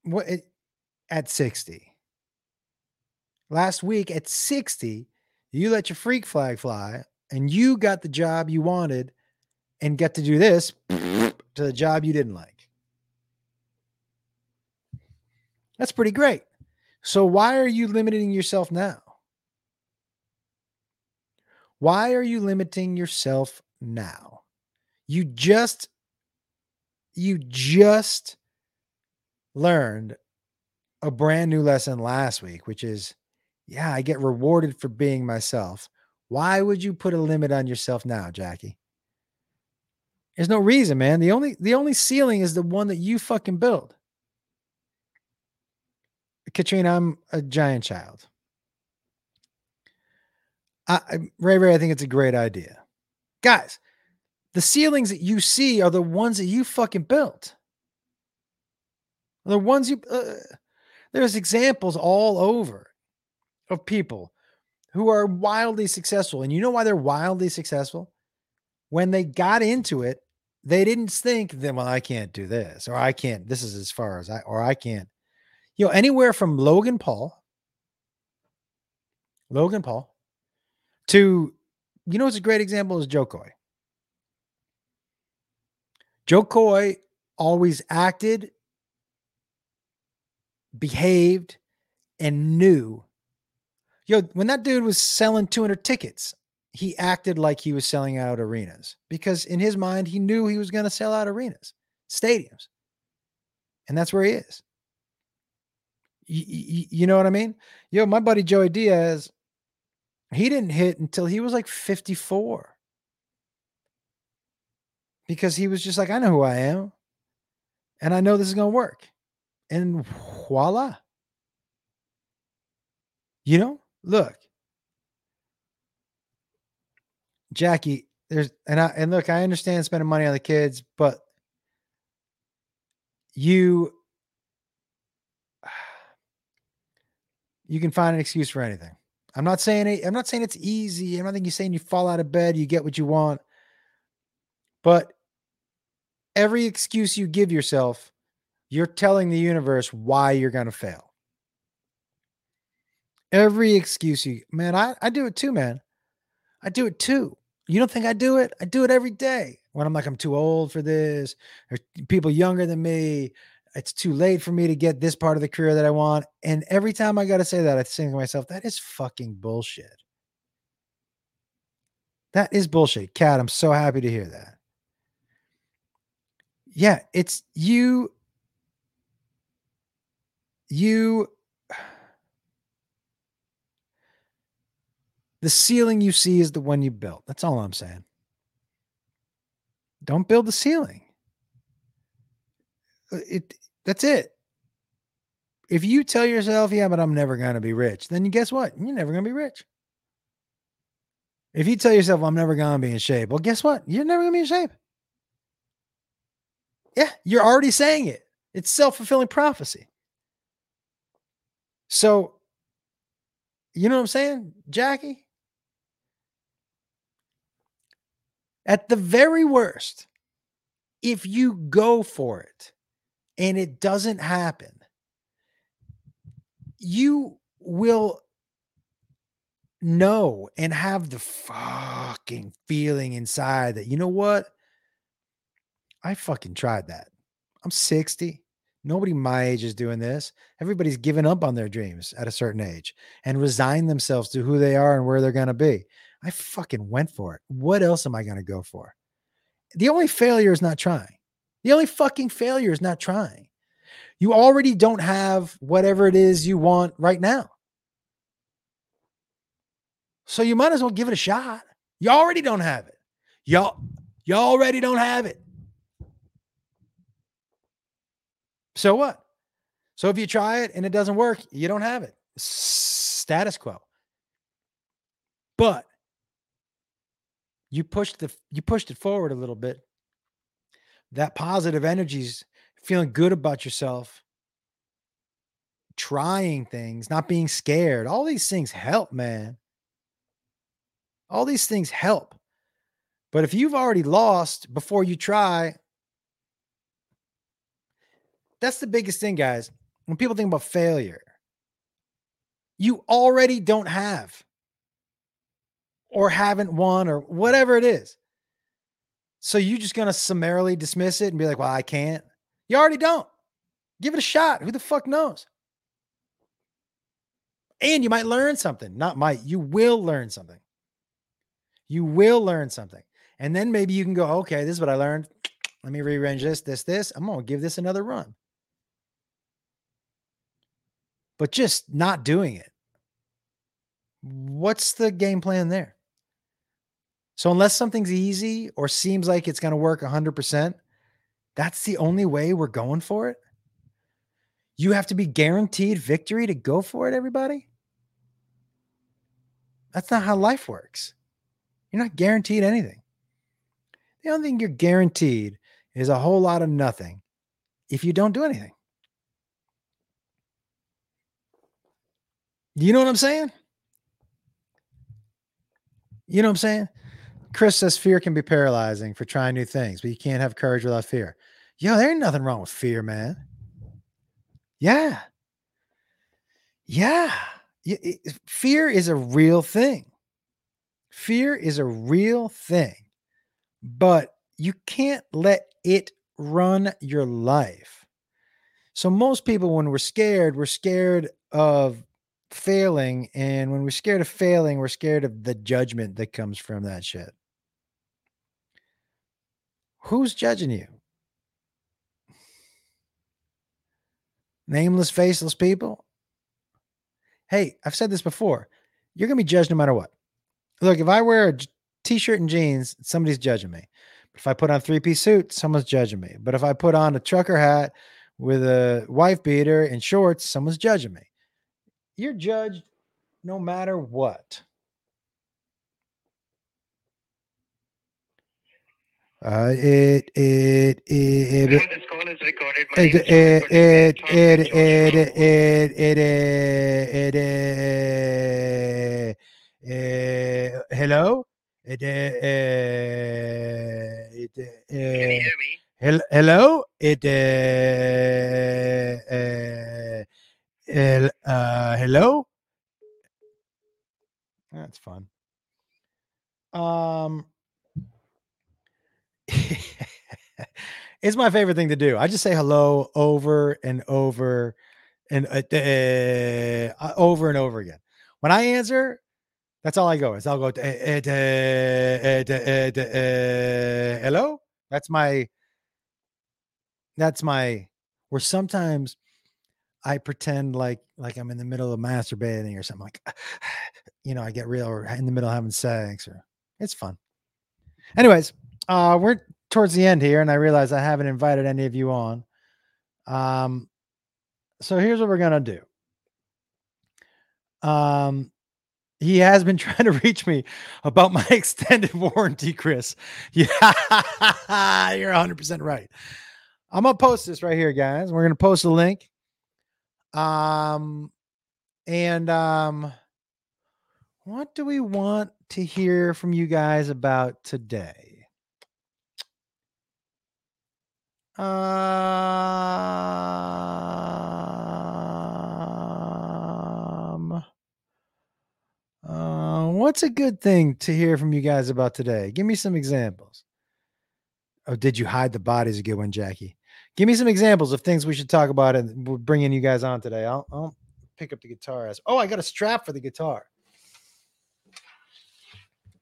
S1: What it, at 60? Last week at 60, you let your freak flag fly and you got the job you wanted and get to do this to the job you didn't like. That's pretty great. So, why are you limiting yourself now? Why are you limiting yourself now? You just, you just learned a brand new lesson last week, which is, yeah, I get rewarded for being myself. Why would you put a limit on yourself now, Jackie? There's no reason, man. The only the only ceiling is the one that you fucking build. Katrina, I'm a giant child. I, Ray Ray, I think it's a great idea. Guys, the ceilings that you see are the ones that you fucking built. The ones you, uh, there's examples all over of people who are wildly successful. And you know why they're wildly successful? When they got into it, they didn't think that, well, I can't do this, or I can't, this is as far as I, or I can't, you know, anywhere from Logan Paul, Logan Paul, to, you know, what's a great example is Jo Koy. Jo Koy always acted, behaved, and knew. Yo, when that dude was selling 200 tickets, he acted like he was selling out arenas because in his mind, he knew he was going to sell out arenas, stadiums. And that's where he is. You, you, know what I mean? Yo, my buddy Joey Diaz, he didn't hit until he was like 54 because he was just like, I know who I am and I know this is going to work. And voila. You know, look, Jackie, there's and I and look, I understand spending money on the kids, but you you can find an excuse for anything. I'm not saying it, I'm not saying it's easy. I'm not think you're saying you fall out of bed, you get what you want. But every excuse you give yourself, you're telling the universe why you're going to fail. Every excuse you, man, I, I do it too, man. I do it too. You don't think I do it? I do it every day. When I'm like, I'm too old for this, or people younger than me, it's too late for me to get this part of the career that I want. And every time I got to say that, I think to myself, that is fucking bullshit. That is bullshit. Cat, I'm so happy to hear that. Yeah, it's you. You. The ceiling you see is the one you built. That's all I'm saying. Don't build the ceiling. Uh, it that's it. If you tell yourself, yeah, but I'm never to be rich, then guess what? You're never to be rich. If you tell yourself, I'm never to be in shape, well, guess what? You're never to be in shape. Yeah, you're already saying it. It's self fulfilling prophecy. So, you know what I'm saying, Jackie? At the very worst, if you go for it, and it doesn't happen, you will know and have the fucking feeling inside that, you know what? I fucking tried that. I'm 60. Nobody my age is doing this. Everybody's given up on their dreams at a certain age and resigned themselves to who they are and where they're going to be. I fucking went for it. What else am I going to go for? The only failure is not trying. The only fucking failure is not trying. You already don't have whatever it is you want right now. So you might as well give it a shot. You already don't have it. Y'all, you already don't have it. So what? So if you try it and it doesn't work, you don't have it. Status quo. But you pushed the you pushed it forward a little bit that positive energies, feeling good about yourself, trying things, not being scared. All these things help, man. All these things help. But if you've already lost before you try, that's the biggest thing, guys. When people think about failure, you already don't have or haven't won or whatever it is. So you just going to summarily dismiss it and be like, well, I can't. You already don't. Give it a shot. Who the fuck knows? And you might learn something. Not might, you will learn something. You will learn something. And then maybe you can go, okay, this is what I learned. Let me rearrange this, this, this. I'm going to give this another run. But just not doing it. What's the game plan there? So, unless something's easy or seems like it's going to work 100%, that's the only way we're going for it. You have to be guaranteed victory to go for it, everybody. That's not how life works. You're not guaranteed anything. The only thing you're guaranteed is a whole lot of nothing if you don't do anything. You know what I'm saying? You know what I'm saying? Chris says fear can be paralyzing for trying new things, but you can't have courage without fear. Yo, there ain't nothing wrong with fear, man. Yeah. Yeah. Fear is a real thing. Fear is a real thing, but you can't let it run your life. So, most people, when we're scared, we're scared of failing. And when we're scared of failing, we're scared of the judgment that comes from that shit. Who's judging you? Nameless, faceless people? Hey, I've said this before. You're going to be judged no matter what. Look, if I wear a t shirt and jeans, somebody's judging me. If I put on three piece suit, someone's judging me. But if I put on a trucker hat with a wife beater and shorts, someone's judging me. You're judged no matter what. Uh, it it it it it it it it it it it hello? It it Can you hear me? Hello? It uh hello? That's fun. Um it's my favorite thing to do. I just say hello over and over and uh, uh, over and over again. When I answer, that's all I go. Is I'll go hello. That's my. That's my. Where sometimes I pretend like like I'm in the middle of masturbating or something like, you know, I get real or in the middle of having sex or it's fun. Anyways, uh, we're towards the end here, and I realize I haven't invited any of you on. Um, so here's what we're gonna do. Um, he has been trying to reach me about my extended warranty, Chris. Yeah, you're 100% right. I'm gonna post this right here, guys. We're gonna post a link. Um, and um, what do we want to hear from you guys about today? Um, uh, what's a good thing to hear from you guys about today? Give me some examples. Oh, did you hide the bodies? A good one, Jackie. Give me some examples of things we should talk about and we're bringing you guys on today. I'll, I'll pick up the guitar. As oh, I got a strap for the guitar.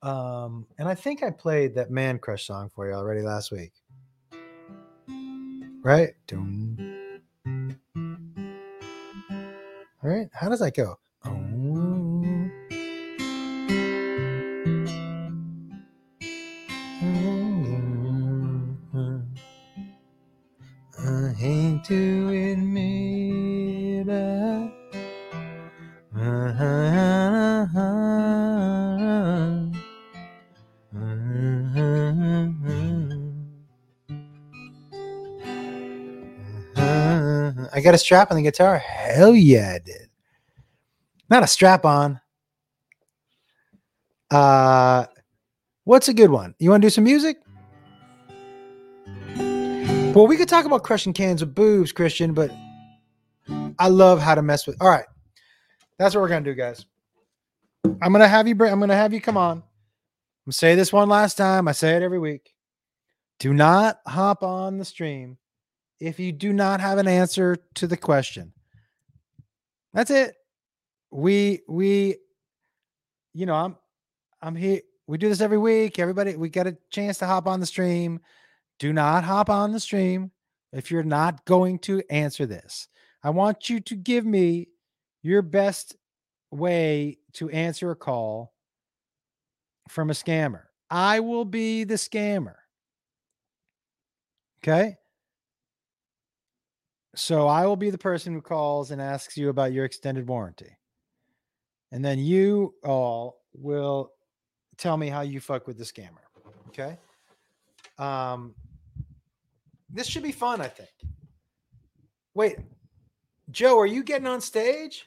S1: Um, and I think I played that Man Crush song for you already last week right? All right, how does that go? I hate to got a strap on the guitar. Hell yeah, I did. Not a strap on. Uh, What's a good one? You want to do some music? Well, we could talk about crushing cans with boobs, Christian, but I love how to mess with. All right, that's what we're gonna do, guys. I'm gonna have you. bring. I'm gonna have you come on. I'm say this one last time. I say it every week. Do not hop on the stream if you do not have an answer to the question. That's it. We we, you know, I'm I'm here. We do this every week. Everybody, we get a chance to hop on the stream do not hop on the stream if you're not going to answer this. I want you to give me your best way to answer a call from a scammer. I will be the scammer. Okay. So I will be the person who calls and asks you about your extended warranty. And then you all will tell me how you fuck with the scammer. Okay. Um, this should be fun, I think. Wait, Joe, are you getting on stage?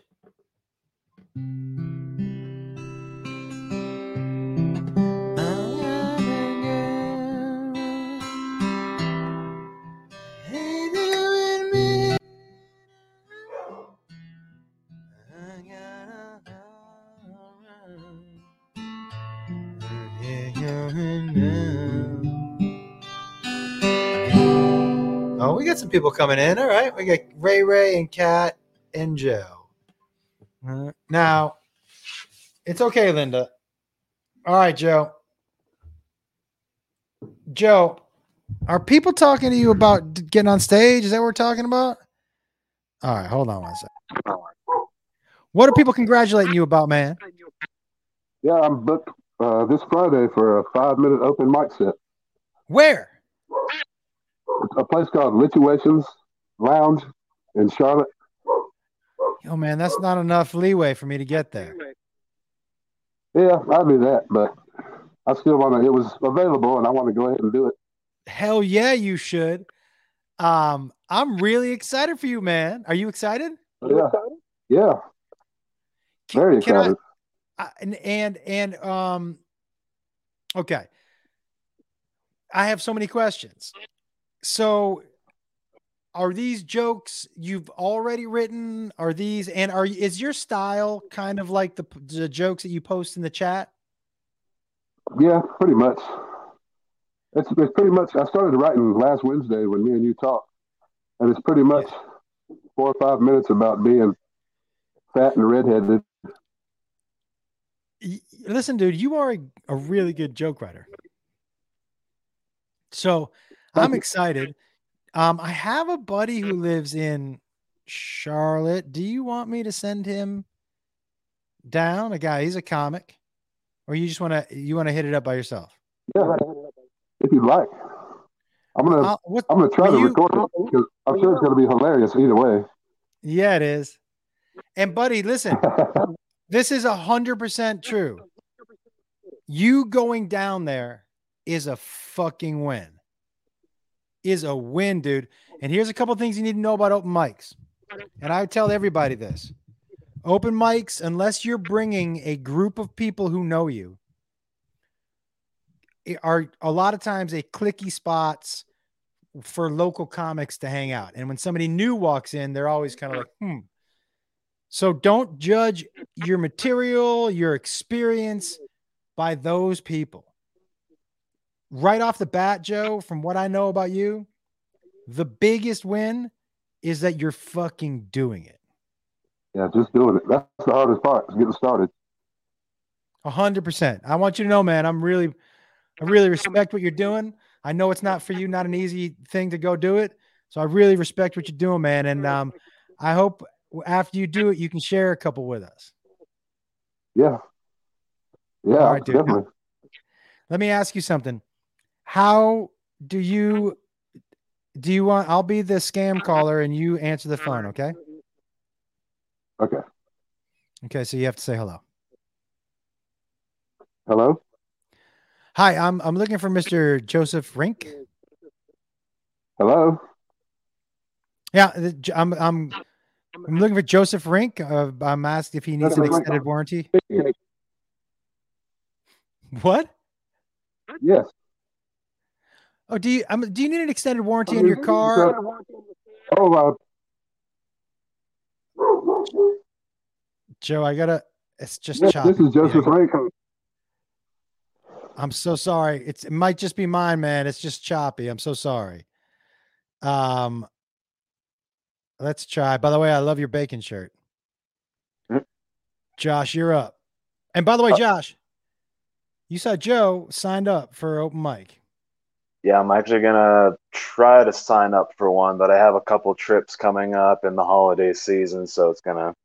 S1: Some people coming in. All right. We got Ray Ray and Kat and Joe. Now, it's okay, Linda. All right, Joe. Joe, are people talking to you about getting on stage? Is that what we're talking about? All right, hold on one second. What are people congratulating you about, man?
S2: Yeah, I'm booked uh, this Friday for a five minute open mic set.
S1: Where?
S2: A place called Lituations Lounge in Charlotte.
S1: Oh man, that's not enough leeway for me to get there.
S2: Yeah, I do that, but I still want to. It was available, and I want to go ahead and do it.
S1: Hell yeah, you should. Um, I'm really excited for you, man. Are you excited?
S2: Yeah, yeah, very excited.
S1: I, and and and um, okay. I have so many questions. So are these jokes you've already written? Are these and are is your style kind of like the, the jokes that you post in the chat?
S2: Yeah, pretty much. It's, it's pretty much. I started writing last Wednesday when me and you talked, and it's pretty much yeah. four or five minutes about being fat and redheaded.
S1: Listen, dude, you are a, a really good joke writer. So I'm excited. Um, I have a buddy who lives in Charlotte. Do you want me to send him down? A guy, he's a comic, or you just want to you want to hit it up by yourself?
S2: Yeah, if you'd like. I'm gonna uh, what, I'm gonna try to you, record it because I'm sure it's gonna be hilarious either way.
S1: Yeah, it is. And buddy, listen, this is a hundred percent true. You going down there is a fucking win is a win, dude. And here's a couple things you need to know about open mics. And I tell everybody this open mics, unless you're bringing a group of people who know you, are a lot of times a clicky spots for local comics to hang out. And when somebody new walks in, they're always kind of like, hmm. So don't judge your material, your experience by those people right off the bat, Joe, from what I know about you, the biggest win is that you're fucking doing it.
S2: Yeah, just doing it. That's the hardest part, is getting started.
S1: A hundred percent. I want you to know, man, I'm really, I really respect what you're doing. I know it's not for you, not an easy thing to go do it. So I really respect what you're doing, man. And um, I hope after you do it, you can share a couple with us.
S2: Yeah. Yeah, All right, dude. definitely.
S1: Let me ask you something. How do you do you want I'll be the scam caller and you answer the phone, okay?
S2: Okay.
S1: Okay, so you have to say hello.
S2: Hello?
S1: Hi, I'm I'm looking for Mr. Joseph Rink.
S2: Hello?
S1: Yeah, I'm I'm I'm looking for Joseph Rink. Uh, I'm asked if he needs an extended warranty. What?
S2: Yes.
S1: Oh, do you? Um, do you need an extended warranty on your car?
S2: Oh, uh,
S1: Joe, I gotta. It's just
S2: yes,
S1: choppy.
S2: this is Joseph Rankin.
S1: I'm so sorry. It's it might just be mine, man. It's just choppy. I'm so sorry. Um, let's try. By the way, I love your bacon shirt. Josh, you're up. And by the way,
S3: Uh,
S1: Josh, you saw Joe signed up for open mic.
S3: Yeah, I'm actually gonna try to sign up for one, but I have a couple trips coming up in the holiday season, so it's gonna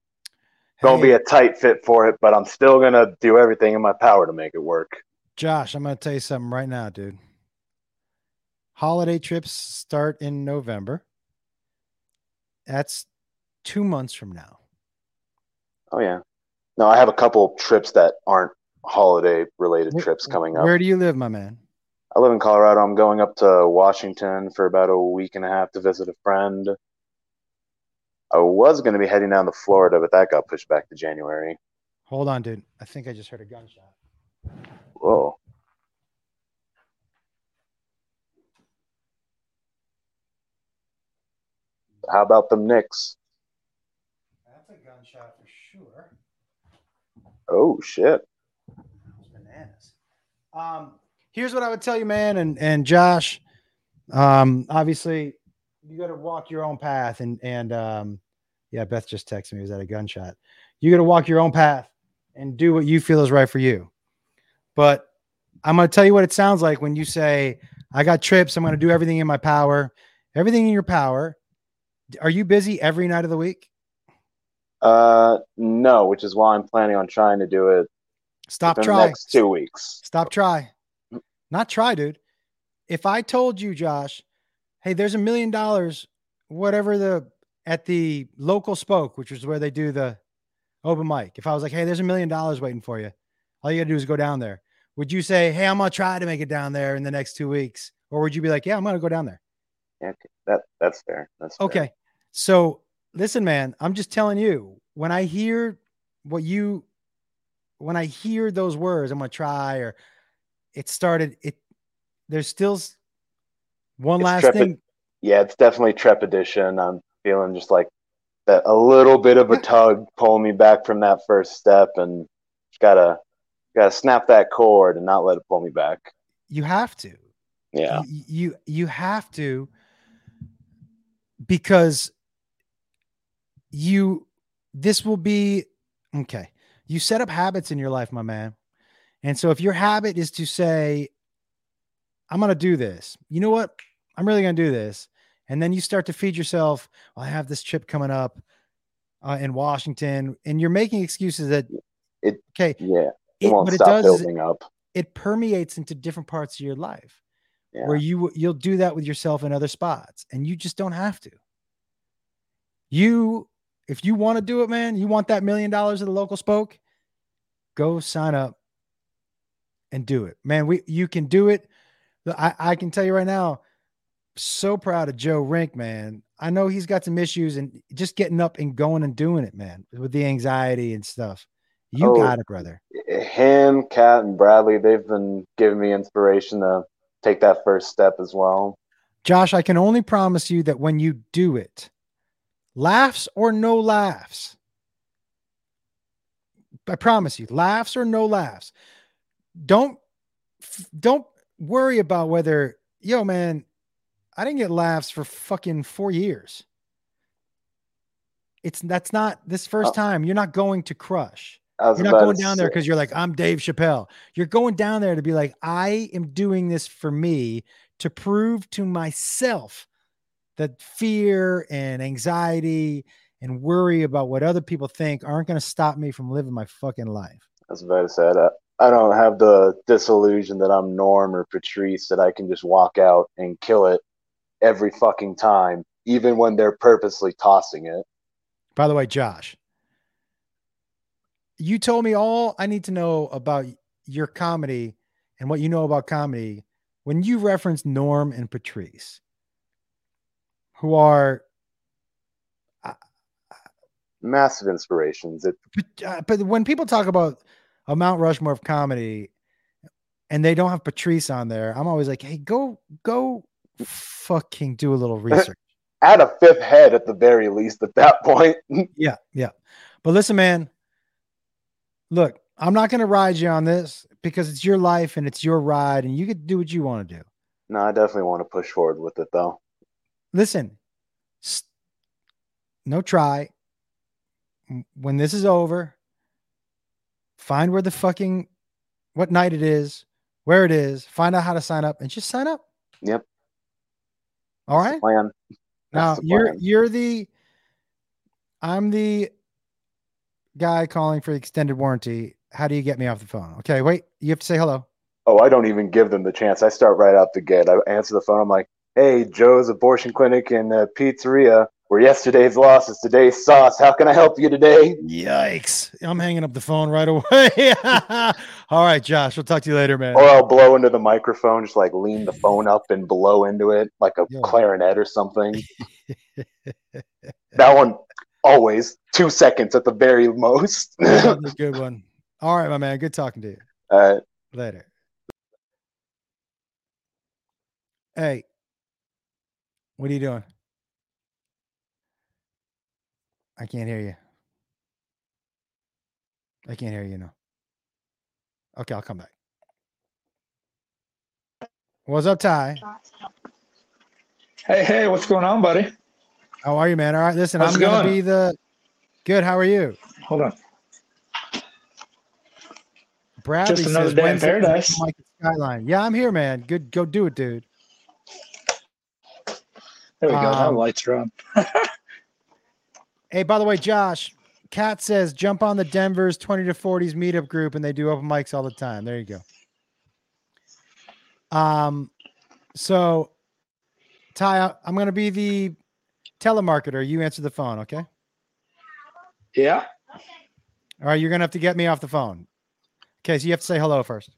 S3: gonna be a tight fit for it. But I'm still gonna do everything in my power to make it work.
S1: Josh, I'm going to tell you something right now, dude. Holiday trips start in November. That's two months from now.
S3: Oh yeah. No, I have a couple trips that aren't holiday related trips coming up.
S1: Where do you live, my man?
S3: I live in Colorado. I'm going up to Washington for about a week and a half to visit a friend. I was going to be heading down to Florida, but that got pushed back to January.
S1: Hold on, dude. I think I just heard a gunshot.
S3: Whoa. How about them Knicks?
S1: That's a gunshot for sure.
S3: Oh shit.
S1: Bananas. Um, here's what I would tell you, man, and and Josh. Um, obviously, you got to walk your own path, and and um, yeah, Beth just texted me. Was that a gunshot? You got to walk your own path and do what you feel is right for you. But I'm going to tell you what it sounds like when you say, "I got trips. I'm going to do everything in my power. Everything in your power." Are you busy every night of the week?
S3: Uh, no, which is why I'm planning on trying to do it
S1: Stop trying.
S3: next two weeks.
S1: Stop try. Not try, dude. If I told you, Josh, hey, there's a million dollars, whatever the at the local spoke, which is where they do the open mic. If I was like, hey, there's a million dollars waiting for you, all you gotta do is go down there. Would you say, hey, I'm gonna try to make it down there in the next two weeks? Or would you be like, yeah, I'm gonna go down there?
S3: Yeah, that that's fair. That's fair.
S1: Okay. So listen, man, I'm just telling you, when I hear what you when I hear those words, I'm gonna try, or it started, it there's still one
S3: It's
S1: last
S3: trepid-
S1: thing.
S3: Yeah, it's definitely trepidation. I'm feeling just like that a little bit of a tug pulling me back from that first step, and gotta gotta snap that cord and not let it pull me back.
S1: You have to.
S3: Yeah.
S1: You, you you have to because you this will be okay. You set up habits in your life, my man. And so if your habit is to say, I'm gonna do this, you know what? I'm really gonna do this. And then you start to feed yourself, well, I have this trip coming up uh, in Washington, and you're making excuses that
S3: It-
S1: okay,
S3: Yeah. It,
S1: it,
S3: won't
S1: it
S3: building up.
S1: it permeates into different parts of your life
S3: Yeah.
S1: where you you'll do that with yourself in other spots and you just don't have to you if you want to do it man you want that million dollars at the local spoke go sign up and do it man we you can do it i, I can tell you right now so proud of joe rink man i know he's got some issues and just getting up and going and doing it man with the anxiety and stuff you
S3: Oh.
S1: got it brother
S3: Him, Kat, and Bradley, they've been giving me inspiration to take that first step as well.
S1: Josh, I can only promise you that when you do it, laughs or no laughs, I promise you, laughs or no laughs, don't don't worry about whether yo man, I didn't get laughs for fucking four years. It's that's not this first
S3: Oh.
S1: time. You're not going to crush. You're not going down there because you're like, I'm Dave Chappelle. You're going down there to be like, I am doing this for me to prove to myself that fear and anxiety and worry about what other people think aren't going to stop me from living my fucking life.
S3: That's was about to say that. I don't have the disillusion that I'm Norm or Patrice that I can just walk out and kill it every fucking time, even when they're purposely tossing it.
S1: By the way, Josh, you told me all I need to know about your comedy and what you know about comedy when you referenced Norm and Patrice, who are
S3: Massive inspirations. It
S1: but, uh, but when people talk about a Mount Rushmore of comedy, and they don't have Patrice on there, I'm always like, hey, go go fucking do a little research.
S3: Add a fifth head at the very least at that point.
S1: yeah, yeah. But listen, man. Look, I'm not going to ride you on this because it's your life and it's your ride, and you can do what you want to do.
S3: No, I definitely want to push forward with it though.
S1: Listen, st- no try. When this is over, find where the fucking what night it is, where it is, find out how to sign up, and just sign up.
S3: Yep.
S1: All right.
S3: Plan.
S1: Now
S3: That's the
S1: you're
S3: plan.
S1: you're the I'm the guy calling for the extended warranty. How do you get me off the phone? Okay, wait. You have to say hello.
S3: Oh, I don't even give them the chance. I start right out the gate. I answer the phone. I'm like, "Hey, Joe's abortion clinic and uh, pizzeria. Where yesterday's loss is today's sauce. How can I help you today?"
S1: Yikes! I'm hanging up the phone right away. All right, Josh. We'll talk to you later, man.
S3: Or I'll blow into the microphone, just like lean the phone up and blow into it like a
S1: Yo.
S3: clarinet or something. that one always two seconds at the very most.
S1: That was a good one. All right, my man. Good talking to you.
S3: All right.
S1: Later. Hey, what are you doing? I can't hear you. I can't hear you now. Okay, I'll come back. What's up, Ty?
S4: Hey, hey, what's going on, buddy?
S1: How are you, man? All right, listen,
S4: How's
S1: I'm gonna be the good. How are you?
S4: Hold on.
S1: Bradley
S4: Just another
S1: says,
S4: day in paradise."
S1: Mike at Skyline. Yeah, I'm here, man. Good, go do it, dude.
S4: There we go. now
S1: Um,
S4: lights are on.
S1: Hey, by the way, Josh, Kat says jump on the Denver's 20 to 40s meetup group and they do open mics all the time. There you go. Um, so Ty, I'm gonna be the telemarketer. You answer the phone, okay?
S4: Yeah.
S1: All right, you're gonna have to get me off the phone. Okay, so you have to say hello first.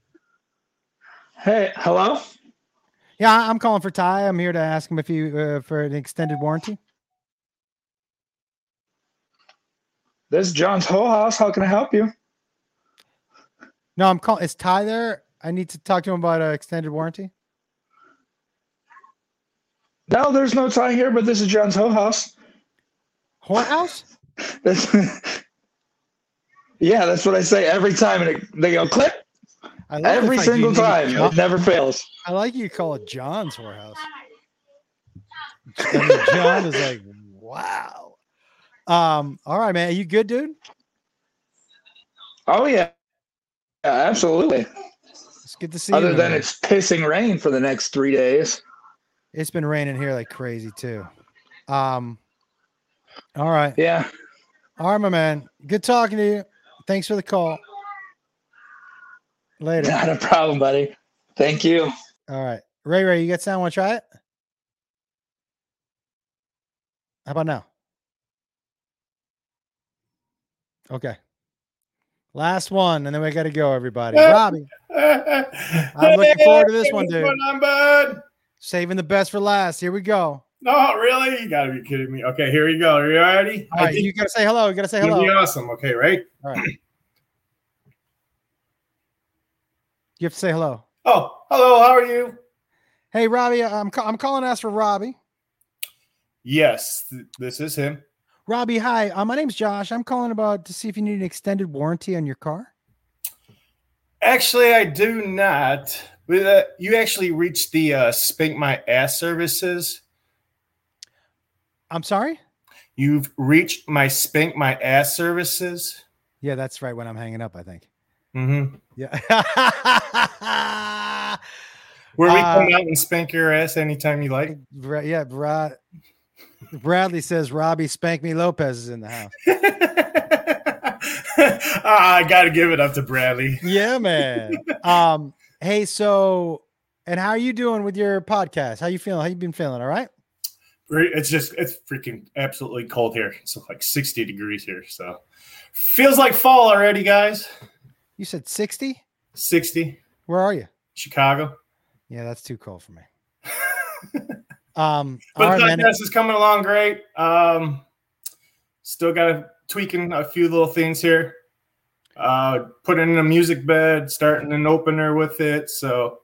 S4: Hey, hello.
S1: Yeah, I'm calling for Ty. I'm here to ask him if he uh, for an extended warranty.
S4: This is John's whole house. How can I help you?
S1: No, I'm calling. Is Ty there? I need to talk to him about an extended warranty.
S4: No, there's no tie here, but this is John's whole house.
S1: Whorehouse?
S4: This, yeah, that's what I say every time, and it, they go click
S1: love
S4: every single time. It never fails.
S1: I like you call it John's whorehouse. And then John is like, wow. Um, all right, man. Are you good, dude?
S4: Oh yeah, yeah, absolutely.
S1: It's good to see you.
S4: Other than
S1: man.
S4: it's pissing rain for the next three days.
S1: it's been raining here like crazy too. Um, all right.
S4: Yeah.
S1: All right, my man. Good talking to you. Thanks for the call. Later.
S4: Not a problem, buddy. Thank you.
S1: All right. Ray Ray, you got sound? Want to try it? How about now? Okay. Last one, and then we got to go, everybody. Robbie,
S5: I'm
S1: looking forward to this one, dude.
S5: On, bud?
S1: saving the best for last. Here we go.
S5: No, really? You gotta be kidding me. Okay, here we go. Are you ready?
S1: All right, you got to say hello. You got to say
S5: gonna be awesome. Okay, right?
S1: All right. You have to say hello.
S5: Oh, hello. How are you?
S1: Hey, Robbie, I'm ca- I'm calling to ask for Robbie.
S5: Yes, th- this is him.
S1: Robbie, hi. Uh, my name's Josh. I'm calling about to see if you need an extended warranty on your car.
S5: Actually, I do not. But, uh, you actually reached the uh, Spank My Ass services.
S1: I'm sorry.
S5: You've reached my Spank My Ass services.
S1: Yeah, that's right. When I'm hanging up, I think.
S5: Mm-hmm.
S1: Yeah.
S5: Where we
S1: Uh,
S5: come out and spank your ass anytime you like.
S1: Bra- yeah, Brad. Bradley says Robbie Spank Me Lopez is in the house.
S5: Ah, I got to give it up to Bradley.
S1: Yeah, man. Um, hey, so and how are you doing with your podcast? How you feeling? How you been feeling? All right.
S5: It's just it's freaking absolutely cold here. It's like 60 degrees here. So feels like fall already, guys.
S1: You said 60?
S5: 60.
S1: Where are you?
S5: Chicago.
S1: Yeah, that's too cold for me. Um,
S5: But the podcast is coming along great. Um still got to tweaking a few little things here. uh, putting in a music bed, starting an opener with it. So,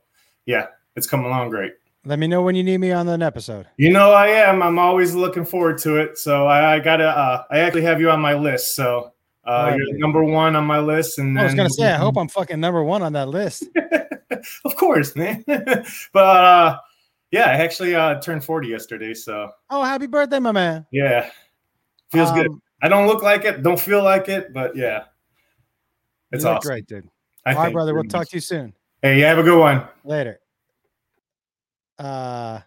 S5: yeah, it's coming along great.
S1: Let me know when you need me on an episode.
S5: You know I am. I'm always looking forward to it. So I, I gotta. Uh, I actually have you on my list. So uh,
S1: right.
S5: you're number one on my list. And
S1: I was gonna say, I hope I'm fucking number one on that list.
S5: of course, man. but uh, yeah, I actually uh, turned 40 yesterday. So
S1: Oh, happy birthday, my man.
S5: yeah, feels good.
S1: Um,
S5: I don't look like it. Don't feel like it. But yeah, it's
S1: you look
S5: awesome.
S1: great, dude.
S5: I
S1: All right,
S5: think
S1: brother. We'll talk to you soon.
S5: Hey, you have a good one.
S1: Later. Uh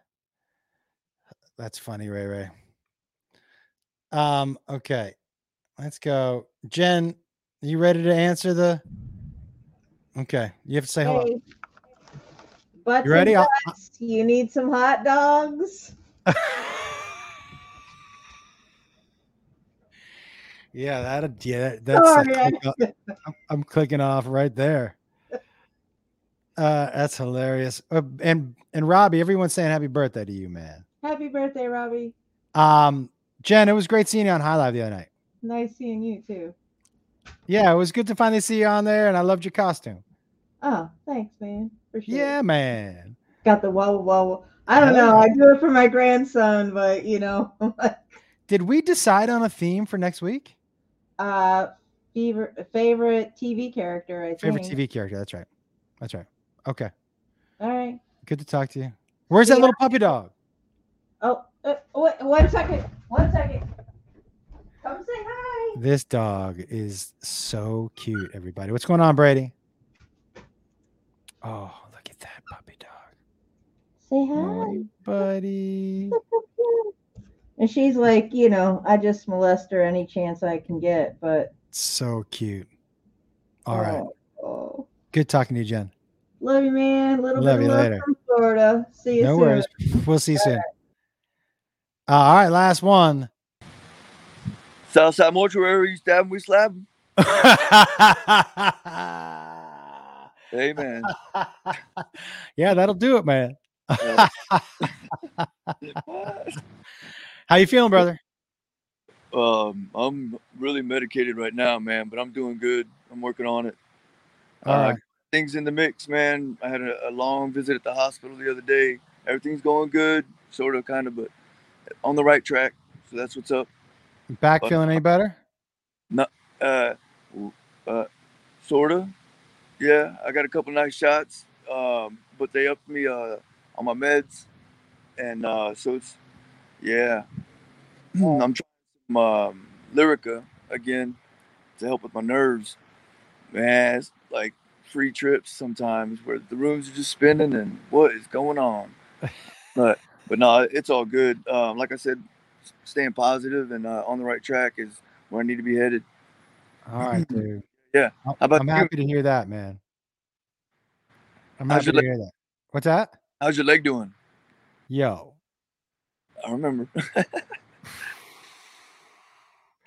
S1: that's funny, Ray Ray. Um, okay. Let's go. Jen, you ready to answer the Okay. You have to say hello.
S6: Butts
S1: You ready?
S6: and
S1: I'll-
S6: butts, you need some hot dogs?
S1: yeah, that yeah, that's a
S6: Sorry,
S1: click
S6: I-
S1: off- I'm, I'm clicking off right there. Uh that's hilarious. Uh, and and Robbie, everyone's saying happy birthday to you, man.
S6: Happy birthday, Robbie.
S1: Um, Jen, it was great seeing you on High Live the other night.
S6: Nice seeing you too.
S1: Yeah, it was good to finally see you on there, and I loved your costume.
S6: Oh, thanks, man. Appreciate
S1: Yeah, man.
S6: Got the wobble wobble. I don't know. I do it for my grandson, but you know,
S1: Did we decide on a theme for next week?
S6: uh, favorite favorite TV character. I
S1: Favorite. TV character. That's right. That's right. Okay.
S6: All right.
S1: Good to talk to you. Where's that little puppy dog?
S6: Oh, uh, wait, one second. One second. Come say hi.
S1: This dog is so cute, everybody. What's going on, Brady? Oh, look at that puppy dog.
S6: Say hi.
S1: Oh, buddy.
S6: And she's like, you know, I just molest her any chance I can get, but
S1: So cute. All right.
S6: oh, oh.
S1: Good talking to you, Jen.
S6: Love you, man. Little
S1: Love
S6: bit
S1: you
S6: of love
S1: later.
S6: from Florida. See you
S1: No
S6: soon.
S1: worries. We'll see you soon. Uh, all right, last one.
S7: Southside Mortuary, you stab 'em, we slap 'em. Amen.
S1: yeah, that'll do it, man. How you feeling, brother?
S7: um, I'm really medicated right now, man, but I'm doing good. I'm working on it.
S1: All
S7: Uh,
S1: right.
S7: Things in the mix, man. I had a, a long visit at the hospital the other day. Everything's going good, sort of, kind of, but on the right track. So that's what's up.
S1: Back
S7: but-
S1: feeling any better?
S7: No, uh, uh, sorta. Yeah, I got a couple nice shots, um, but they upped me uh, on my meds, and uh, so it's yeah. I'm trying some um, Lyrica again to help with my nerves. Man, it's like free trips sometimes where the rooms are just spinning and what is going on. but but no, it's all good. Um, like I said, staying positive and uh, on the right track is where I need to be headed.
S1: All right, dude.
S7: Yeah.
S1: I'm,
S7: How about
S1: I'm
S7: you?
S1: happy to hear that, man. I'm
S7: How's
S1: happy to hear that. What's that?
S7: How's your leg doing?
S1: Yo,
S7: I remember.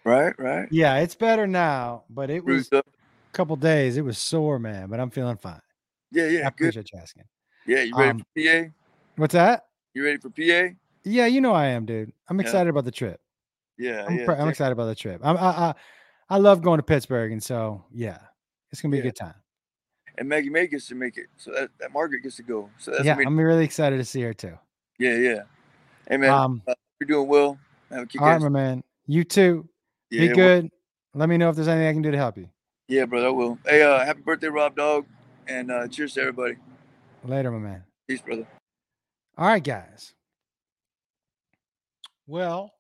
S7: right, right.
S1: yeah, it's better now, but it was a couple days. It was sore, man, but I'm feeling fine.
S7: Yeah, yeah.
S1: I
S7: yeah, good.
S1: appreciate you asking.
S7: Yeah, you ready
S1: Um,
S7: for PA?
S1: What's that?
S7: You ready for PA?
S1: Yeah, you know I am, dude. I'm
S7: Yeah.
S1: excited about the trip.
S7: Yeah,
S1: I'm,
S7: yeah.
S1: I'm
S7: yeah.
S1: excited about the trip. I'm, I, I I love going to Pittsburgh, and so yeah, it's gonna be a good time.
S7: And Maggie May gets to make it, so that, that Margaret gets to go. So that's
S1: yeah, I'm really excited to see her too.
S7: yeah, yeah. Hey man,
S1: Um,
S7: uh, you're doing well. Have a kick
S1: all right, my man. You too.
S7: Yeah,
S1: be
S7: well-
S1: good. Let me know if there's anything I can do to help you.
S7: Yeah, brother, I will. Hey, uh, happy birthday, Rob Dog, and uh, cheers to everybody.
S1: Later, my man.
S7: Peace, brother.
S1: All right, guys. Well,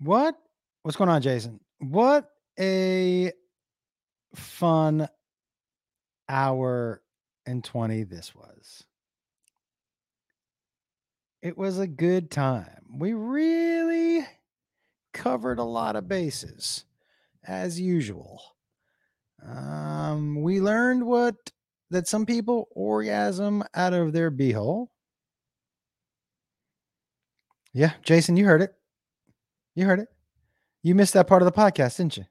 S1: what what's going on, Jason? What a fun hour and 20 this was. It was a good time. We really covered a lot of bases as usual. Um, we learned what that some people orgasm out of their beehole. Yeah, Jason, you heard it. You heard it. You missed that part of the podcast, didn't you?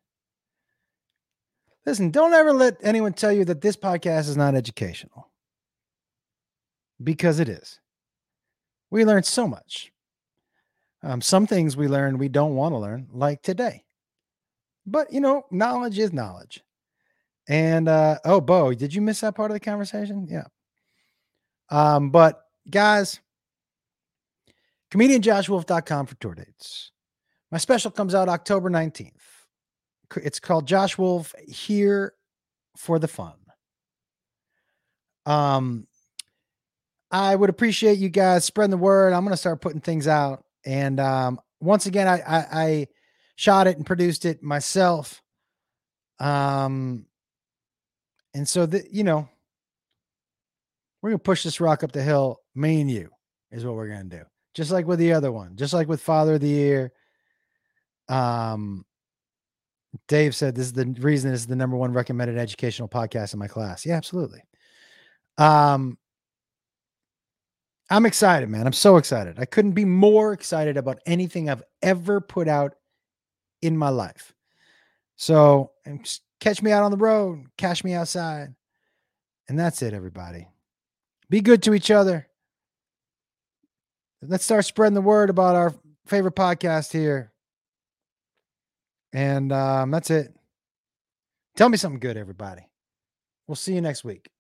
S1: Listen, don't ever let anyone tell you that this podcast is not educational because it is. We learned so much. Um, some things we learn we don't want to learn, like today. But you know, knowledge is knowledge. And uh oh, Bo, did you miss that part of the conversation? Yeah. Um, but guys, comedianjoshwolf.com for tour dates. My special comes out October 19th. It's called Josh Wolf Here for the Fun. Um, I would appreciate you guys spreading the word. I'm going to start putting things out. And um, once again, I, I, I shot it and produced it myself. Um, and so that you know, we're gonna push this rock up the hill. Me and you is what we're gonna do. Just like with the other one, just like with Father of the Year. Um, Dave said this is the reason this is the number one recommended educational podcast in my class. Yeah, absolutely. Um, I'm excited, man. I'm so excited. I couldn't be more excited about anything I've ever put out in my life. So catch me out on the road, catch me outside. And that's it, everybody. Be good to each other. Let's start spreading the word about our favorite podcast here. And um, that's it. Tell me something good, everybody. We'll see you next week.